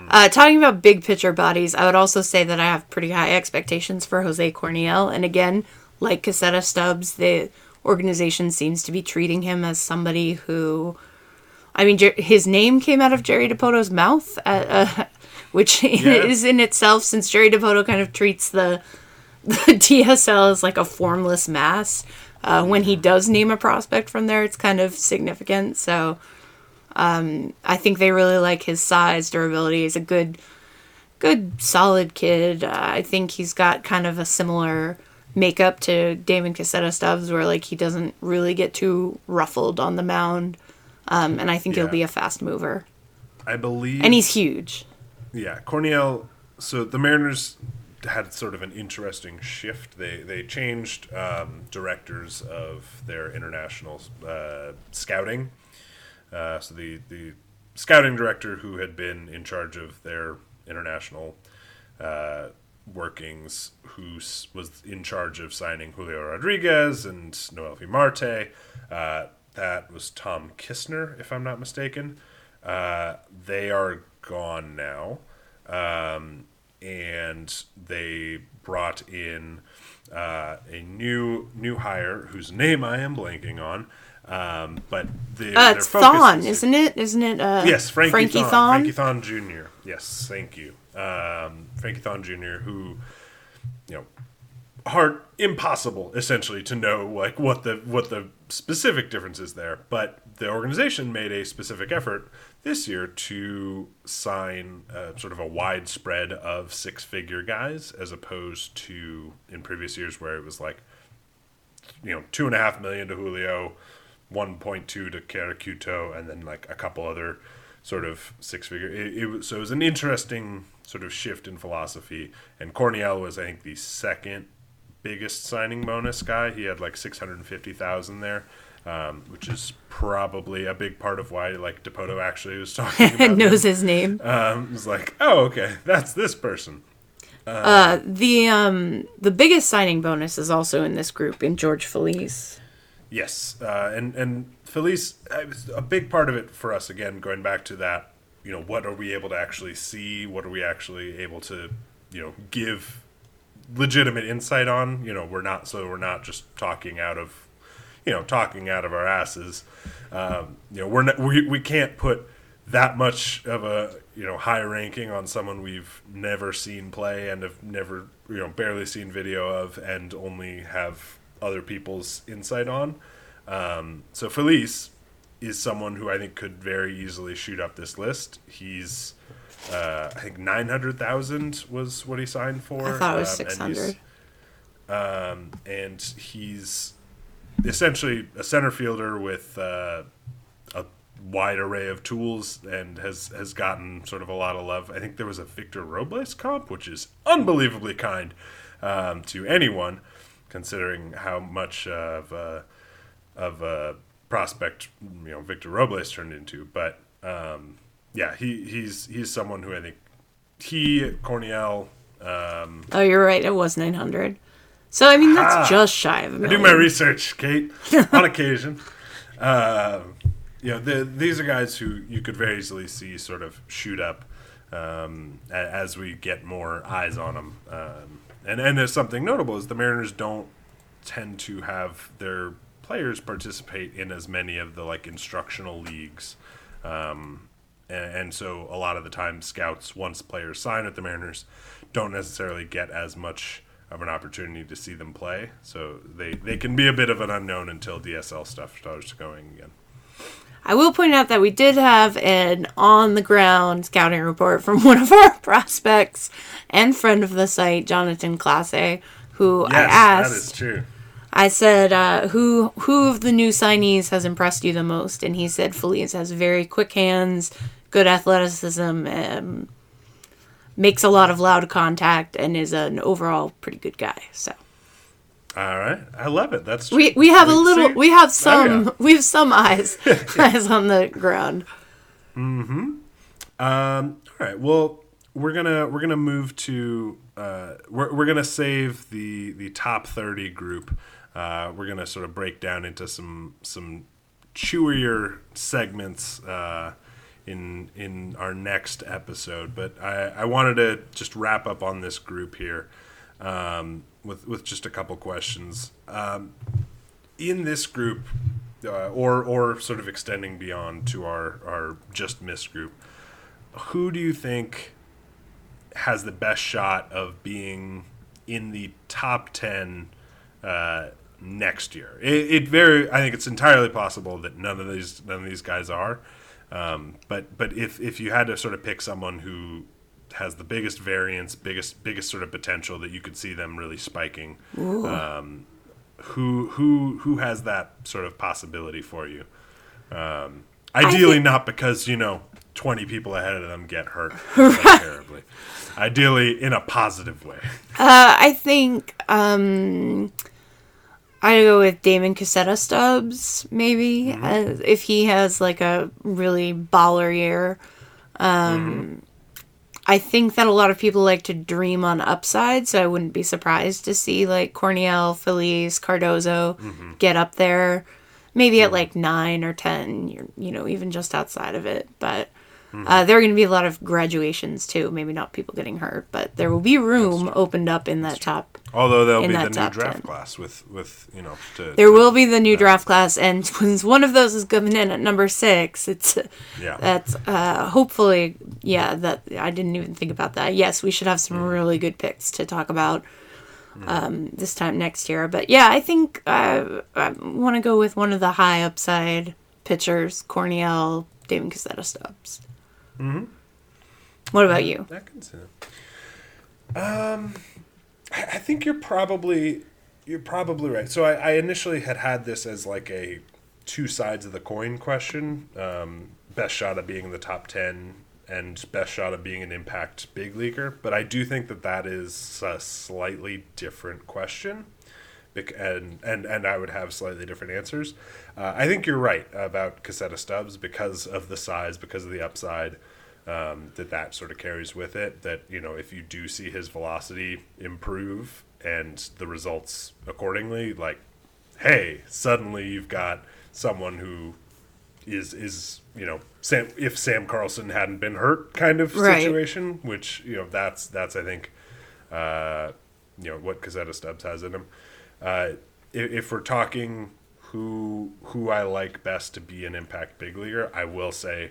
Uh, talking about big picture bodies, I would also say that I have pretty high expectations for Jose Corniel, and again, like Casetta Stubbs, the organization seems to be treating him as somebody who, I mean, Jer- his name came out of Jerry Dipoto's mouth, uh, uh, <laughs> which Yeah. is in itself, since Jerry Dipoto kind of treats the <laughs> the DSL is like a formless mass. Uh, when he does name a prospect from there, it's kind of significant. So um, I think they really like his size, durability. He's a good, good, solid kid. Uh, I think he's got kind of a similar makeup to Damon Casetta Stubbs, where like he doesn't really get too ruffled on the mound. Um, and I think he'll be a fast mover. I believe. And he's huge. Yeah, Corniel. So the Mariners had sort of an interesting shift. They they changed um, directors of their international uh, scouting. Uh, so the the scouting director who had been in charge of their international uh, workings, who was in charge of signing Julio Rodriguez and Noelvi Marte. Uh, that was Tom Kissner, if I'm not mistaken. Uh, they are gone now, um, and they brought in uh, a new new hire whose name I am blanking on. Um, but the, Uh, it's Thon, is- isn't it? Isn't it? Uh, yes, Frankie, Frankie Thon. Thon. Frankie Thon Jr. Yes, thank you. Um, Frankie Thon Jr. Who, you know, hard impossible essentially to know like what the what the specific difference is there but the organization made a specific effort this year to sign uh, sort of a widespread of six figure guys as opposed to in previous years where it was like you know two and a half million to julio 1.2 to Querecuto, and then like a couple other sort of six figure. It, it so it was an interesting sort of shift in philosophy. And Corniel was, I think, the second biggest signing bonus guy. He had like 650,000 there, um, which is probably a big part of why like Dipoto actually was talking <laughs> about Knows him. his name. Um, was like, oh, okay, that's this person. Uh, the um the biggest signing bonus is also in this group in George Feliz. Yes, uh, and and Feliz, uh, a big part of it for us again, going back to that, you know, what are we able to actually see? What are we actually able to, you know, give legitimate insight on? You know, we're not so we're not just talking out of, you know, talking out of our asses. Um, you know, we're not, we we can't put that much of a you know high ranking on someone we've never seen play and have never you know barely seen video of and only have other people's insight on. Um, so Feliz is someone who I think could very easily shoot up this list. He's uh, I think nine hundred thousand was what he signed for. I thought it was um, and he's- um, and he's essentially a center fielder with uh, a wide array of tools and has has gotten sort of a lot of love. I think there was a Victor Robles comp, which is unbelievably kind um, to anyone, considering how much of a, of a prospect you know Victor Robles turned into. But um, yeah, he he's he's someone who I think he Corniel. Um, Oh, you're right. It was nine hundred. So I mean, that's Ah. just shy of a I million. do my research, Kate, <laughs> on occasion. Uh, you know, the, these are guys who you could very easily see sort of shoot up um, as we get more eyes on them. Um, and and there's something notable is the Mariners don't tend to have their players participate in as many of the like instructional leagues. Um, and, and so a lot of the time, scouts once players sign with the Mariners don't necessarily get as much of an opportunity to see them play. So they they can be a bit of an unknown until DSL stuff starts going again. I will point out that we did have an on the ground scouting report from <laughs> one of our prospects and friend of the site, Jonatan Clase, who I asked. that is true. I said, uh, "Who who of the new signees has impressed you the most?" And he said, "Feliz has very quick hands, good athleticism, um, makes a lot of loud contact, and is an overall pretty good guy. So All right, I love it. That's we we have a See? little we have Oh, some yeah. <laughs> we have some eyes <laughs> eyes on the ground. Mm-hmm. Um, all right. Well, we're gonna we're gonna move to uh, we're we're gonna save the the top thirty group. Uh, we're gonna sort of break down into some some chewier segments uh, in in our next episode. But I I wanted to just wrap up on this group here um, with with just a couple questions. Um, in this group, uh, or or sort of extending beyond to our our just miss group, who do you think has the best shot of being in the top ten uh, next year? It, it very, I think it's entirely possible that none of these none of these guys are. Um, but but if if you had to sort of pick someone who has the biggest variance, biggest biggest sort of potential that you could see them really spiking, um, who who who has that sort of possibility for you? Um, ideally, think- not because you know twenty people ahead of them get hurt <laughs> terribly. Ideally, in a positive way. Uh, I think um, I go with Damon Casetta Stubbs, maybe uh, if he has like a really baller year. Um, I think that a lot of people like to dream on upside, so I wouldn't be surprised to see like Corniel, Feliz, Cardozo get up there, maybe at like nine or ten. You're, you know, even just outside of it, but. Uh, there are going to be a lot of graduations too. Maybe not people getting hurt, but there will be room opened up in that top. Although there'll be the new draft 10. class with with you know to, There will be the new draft class, and <laughs> since one of those is coming in at number six, it's Yeah. that's uh, hopefully yeah. That I didn't even think about that. Yes, we should have some really good picks to talk about um, this time next year. But yeah, I think uh, I want to go with one of the high upside pitchers, Corniel, David Casetta Stubbs. Mhm. What about you? I can. Um, I I think you're probably you're probably right. So I, I initially had had this as like a two sides of the coin question. Um, best shot of being in the top ten and best shot of being an impact big leaguer. But I do think that that is a slightly different question. And and and I would have slightly different answers. Uh, I think you're right about Casetta Stubbs because of the size, because of the upside um, that that sort of carries with it. That you know, if you do see his velocity improve and the results accordingly, like, hey, suddenly you've got someone who is is you know Sam if Sam Carlson hadn't been hurt kind of Right. situation, which you know that's that's I think uh, you know what Casetta Stubbs has in him. Uh, if, if we're talking who who I like best to be an impact big leaguer, I will say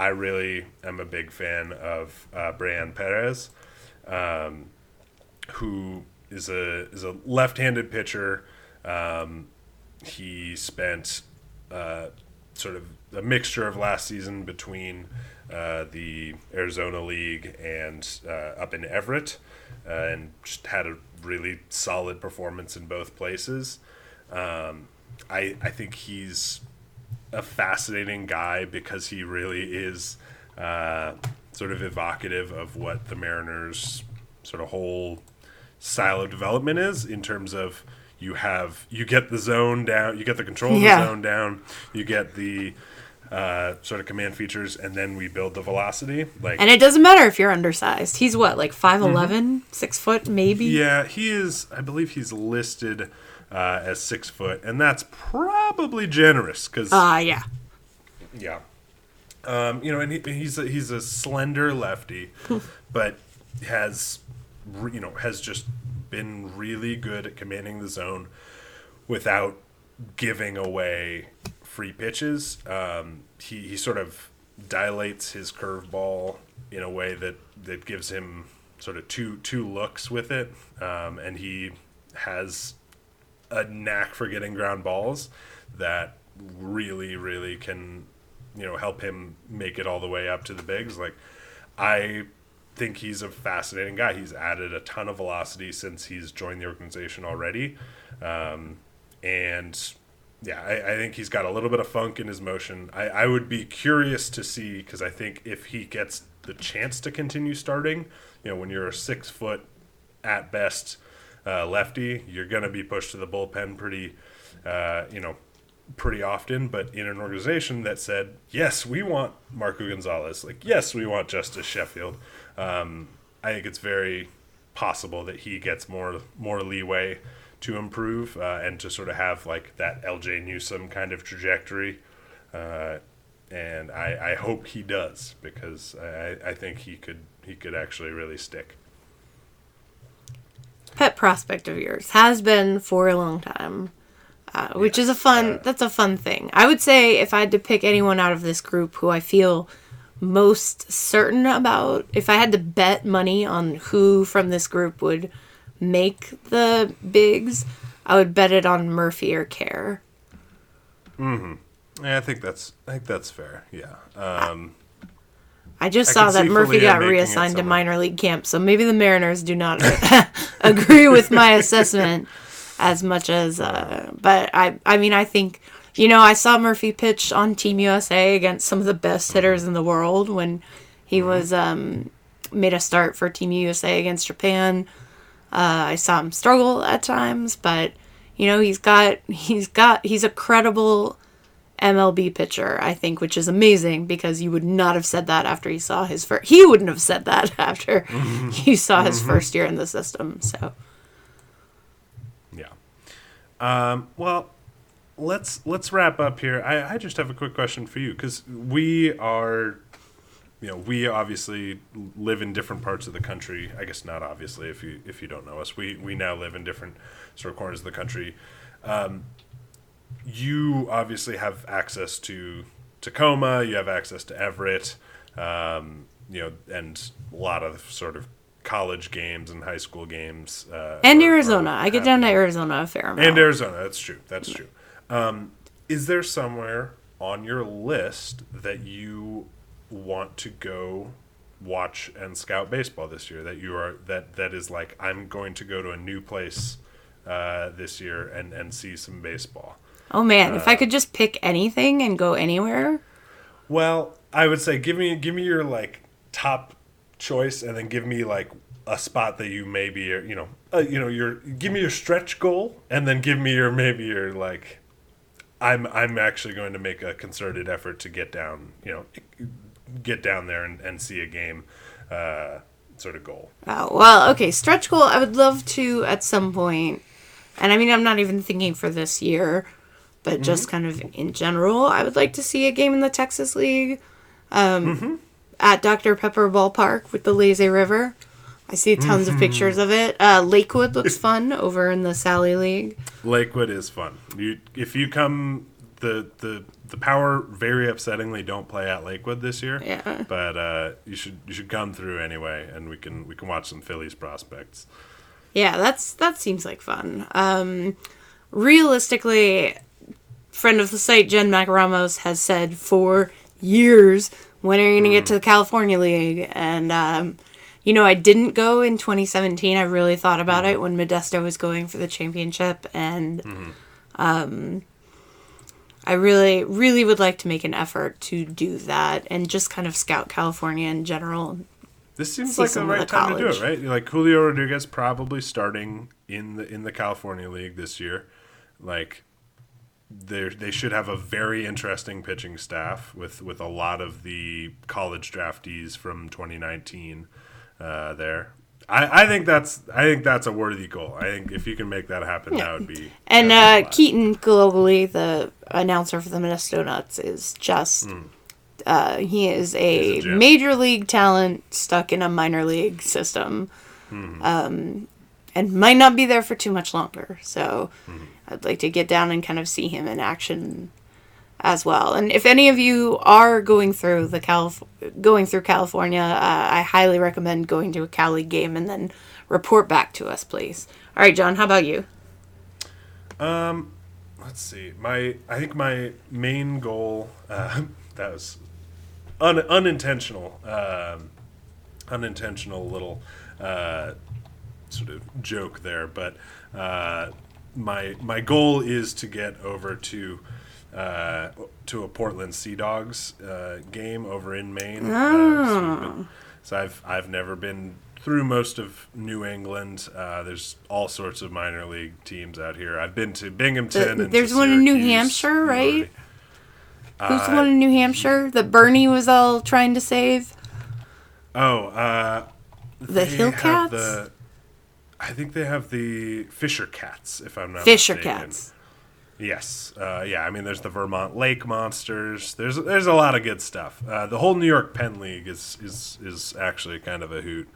I really am a big fan of uh, Brayan Perez, um, who is a is a left-handed pitcher. Um, he spent uh, sort of a mixture of last season between uh, the Arizona League and uh, up in Everett, uh, and just had a really solid performance in both places. Um, I I think he's a fascinating guy because he really is uh, sort of evocative of what the Mariners' sort of whole style of development is in terms of you have you get the zone down, you get the control of the zone down, you get the uh, sort of command features, and then we build the velocity. Like And it doesn't matter if you're undersized. He's what, like 5'11", six foot, maybe? Yeah, he is. I believe he's listed uh, as six foot, and that's probably generous because Ah, yeah. yeah, um, you know, and he, he's a, he's a slender lefty, <laughs> but has you know has just been really good at commanding the zone without giving away free pitches. Um, he he sort of dilates his curveball in a way that that gives him sort of two two looks with it, um, and he has a knack for getting ground balls that really really can you know help him make it all the way up to the bigs. Like i think he's a fascinating guy. He's added a ton of velocity since he's joined the organization already. Um, and yeah, I, I think he's got a little bit of funk in his motion. I, I would be curious to see because I think if he gets the chance to continue starting, you know, when you're a six foot at best uh, lefty, you're going to be pushed to the bullpen pretty, uh, you know, pretty often. But in an organization that said, yes, we want Marco Gonzalez, like yes, we want Justus Sheffield, um, I think it's very possible that he gets more more leeway to improve uh, and to sort of have like that Ljay Newsome kind of trajectory. Uh, and I, I hope he does because I, I think he could he could actually really stick. Pet prospect of yours has been for a long time, uh, which is a fun. that's a fun thing. I would say if I had to pick anyone out of this group who I feel most certain about, if I had to bet money on who from this group would make the bigs, I would bet it on Murfee or Care. Mm-hmm. Yeah, I think that's I think that's fair. Yeah. Um, I just I saw that Murfee Folia got reassigned to minor league camp, so maybe the Mariners do not <laughs> agree with my <laughs> assessment as much as. Uh, but I, I mean, I think you know, I saw Murfee pitch on Team USA against some of the best hitters in the world when he was um, made a start for Team USA against Japan. Uh, I saw him struggle at times, but you know, he's got he's got he's a credible MLB pitcher, I think, which is amazing because you would not have said that after you saw his first. He wouldn't have said that <laughs> after you saw his Mhm. first year in the system. So Yeah. Um, well, let's let's wrap up here. I, I just have a quick question for you because we are, you know, we obviously live in different parts of the country. I guess not obviously if you if you don't know us, we we now live in different sort of corners of the country. Um, you obviously have access to Tacoma. You have access to Everett. Um, you know, and a lot of sort of college games and high school games. Uh, and Arizona, I get down to Arizona a fair amount. and Arizona. That's true. That's true. Um, is there somewhere on your list that you want to go watch and scout baseball this year? That you are that that is like I'm going to go to a new place uh, this year and and see some baseball. Oh man, if Uh, I could just pick anything and go anywhere, Well, I would say give me give me your like top choice, and then give me like a spot that you maybe are, you know uh, you know your give me your stretch goal, and then give me your maybe your like I'm I'm actually going to make a concerted effort to get down you know get down there and, and see a game uh, sort of goal. Oh, well, okay, stretch goal. I would love to at some point, and I mean, I'm not even thinking for this year, but just kind of in general, I would like to see a game in the Texas League um, at Dr. Pepper Ballpark with the Lazy River. I see tons of pictures of it. Uh, Lakewood looks fun over in the Sally League. Lakewood is fun. You if you come the the the power very upsettingly don't play at Lakewood this year. Yeah. But uh, you should you should come through anyway, and we can we can watch some Phillies prospects. Yeah, that's that seems like fun. Um, realistically, friend of the site Jen Mac Ramos has said for years, when are you gonna get to the California League? And um, you know, I didn't go in 2017. I really thought about it when Modesto was going for the championship, and um, I really, really would like to make an effort to do that and just kind of scout California in general. This seems See like the right the time to do it, right? Like Julio Rodriguez probably starting in the in the California League this year. Like they they should have a very interesting pitching staff with with a lot of the college draftees from 2019 uh, there. I, I think that's I think that's a worthy goal. I think if you can make that happen, that would be And uh, Keaton Gillogly, the announcer for the Minnesota Nuts, is just uh, he is a, a major league talent stuck in a minor league system, Hmm. um, and might not be there for too much longer. So I'd like to get down and kind of see him in action as well. And if any of you are going through the Calif- going through California, uh, I highly recommend going to a Cali game and then report back to us, please. All right, John, how about you? Um, let's see. My I think my main goal uh, <laughs> that was un, unintentional, um, unintentional little uh, sort of joke there, but uh, my my goal is to get over to uh, to a Portland Sea Dogs uh, game over in Maine. Uh, so, been- so I've I've never been through most of New England. Uh, there's all sorts of minor league teams out here. I've been to Binghamton. And there's one in New Hampshire, right? Who's the Uh, one in New Hampshire that Bernie was all trying to save? Oh, uh, The they Hill have Cats? the- I think they have the Fisher Cats, if I'm not mistaken. Fisher mistaken. Cats. Yes, uh, yeah. I mean, there's the Vermont Lake Monsters. There's there's a lot of good stuff. Uh, the whole New York Penn League is is is actually kind of a hoot.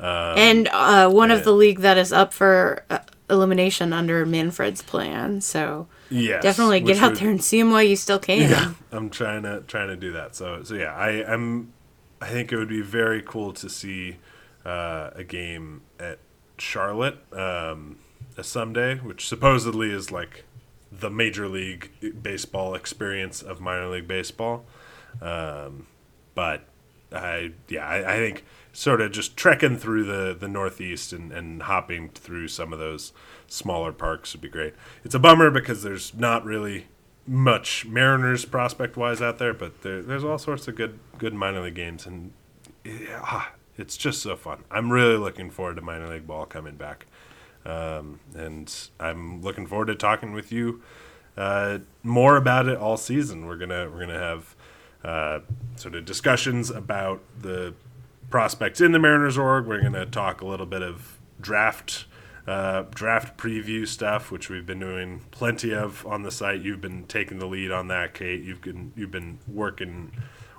Um, and uh, one yeah. of the league that is up for uh, elimination under Manfred's plan. So Yes, definitely get out would- there and see him while you still can. Yeah, I'm trying to trying to do that. So so yeah, I am. I think it would be very cool to see uh, a game at Charlotte um, a someday, which supposedly is like the major league baseball experience of minor league baseball. Um, but I yeah, I, I think sort of just trekking through the the Northeast and, and hopping through some of those smaller parks would be great. It's a bummer because there's not really much Mariners prospect wise out there, but there, there's all sorts of good good minor league games, and yeah, ah, it's just so fun. I'm really looking forward to minor league ball coming back, um, and I'm looking forward to talking with you uh, more about it all season. We're gonna we're gonna have uh, sort of discussions about the prospects in the Mariners org. We're gonna talk a little bit of draft uh, draft preview stuff, which we've been doing plenty of on the site. You've been taking the lead on that, Kate. You've been you've been working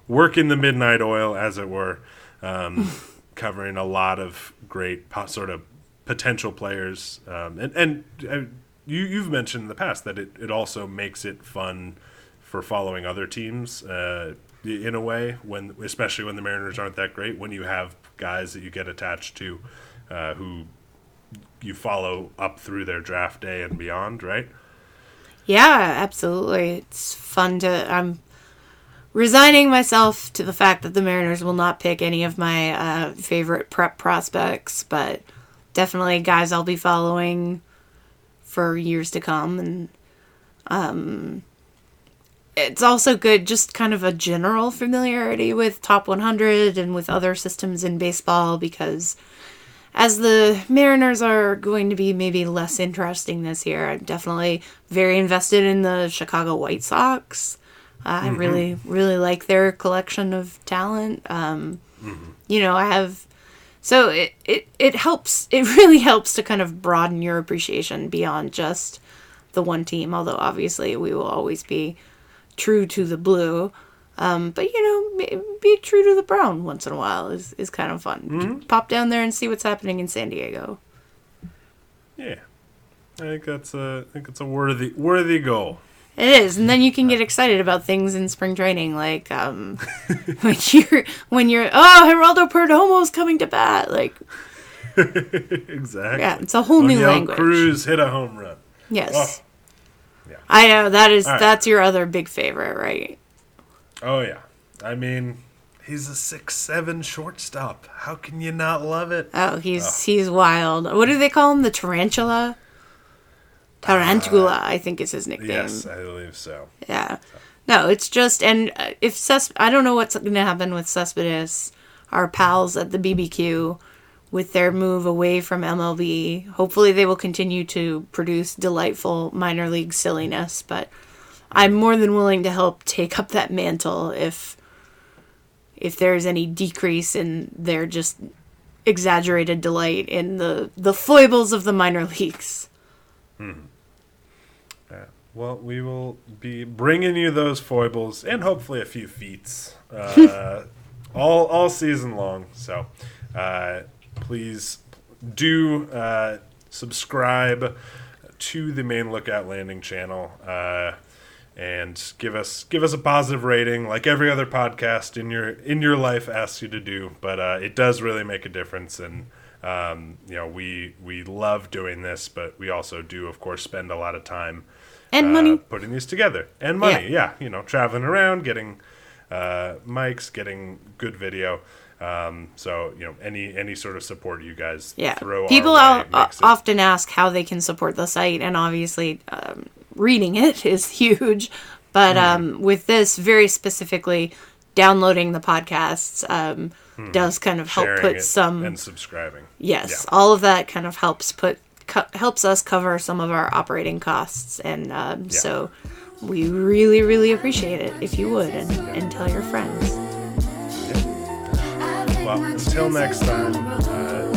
working the midnight oil, as it were, um, <laughs> covering a lot of great po- sort of potential players. Um, and and uh, you you've mentioned in the past that it, it also makes it fun for following other teams uh, in a way when especially when the Mariners aren't that great when you have guys that you get attached to uh, who you follow up through their draft day and beyond, right? Yeah, absolutely. It's fun to. I'm resigning myself to the fact that the Mariners will not pick any of my uh, favorite prep prospects, but definitely guys I'll be following for years to come. And um, it's also good, just kind of a general familiarity with Top 100 and with other systems in baseball because as the Mariners are going to be maybe less interesting this year, I'm definitely very invested in the Chicago White Sox. I Mhm. really, really like their collection of talent. Um, You know, I have. So it, it, it helps, it really helps to kind of broaden your appreciation beyond just the one team, although obviously we will always be true to the blue. Um, but you know, be, true to the brown once in a while is, is kind of fun. Pop down there and see what's happening in San Diego. Yeah, I think that's a I think it's a worthy worthy goal. It is, and then you can get excited about things in spring training, like um, <laughs> when you're when you're oh Geraldo Perdomo's coming to bat, like <laughs> exactly. Yeah, it's a whole new language. Cruz hit a home run. yes, Oh, I know that is right. that's your other big favorite, right? Oh yeah, I mean he's a six seven shortstop. How can you not love it? Oh, he's he's wild. What do they call him? The tarantula. Tarantula, I think is his nickname. Yes, I believe so. Yeah. No, it's just and uh, if Ces- I don't know what's going to happen with Cespedes, our pals at the BBQ, with their move away from MLB. Hopefully, they will continue to produce delightful minor league silliness. But I'm more than willing to help take up that mantle if if there's any decrease in their just exaggerated delight in the the foibles of the minor leagues. Hmm. Well, we will be bringing you those foibles and hopefully a few feats uh, <laughs> all all season long. So uh, please do uh, subscribe to the main Lookout Landing channel uh, and give us give us a positive rating, like every other podcast in your in your life asks you to do. But uh, it does really make a difference and. Um, you know, we we love doing this, but we also do, of course, spend a lot of time And uh, money. putting these together and money. Yeah. you know, traveling around, getting uh, mics, getting good video. Um, so you know, any any sort of support you guys Yeah. throw People way o- often ask how they can support the site, and obviously, um, reading it <laughs> is huge. But Hmm. um, with this, very specifically, downloading the podcasts um, Hmm. does kind of help Sharing put some. and subscribing. Yes, all of that kind of helps put co- helps us cover some of our operating costs, and um, so we really, really appreciate it if you would and, and tell your friends. Well, until next time, uh,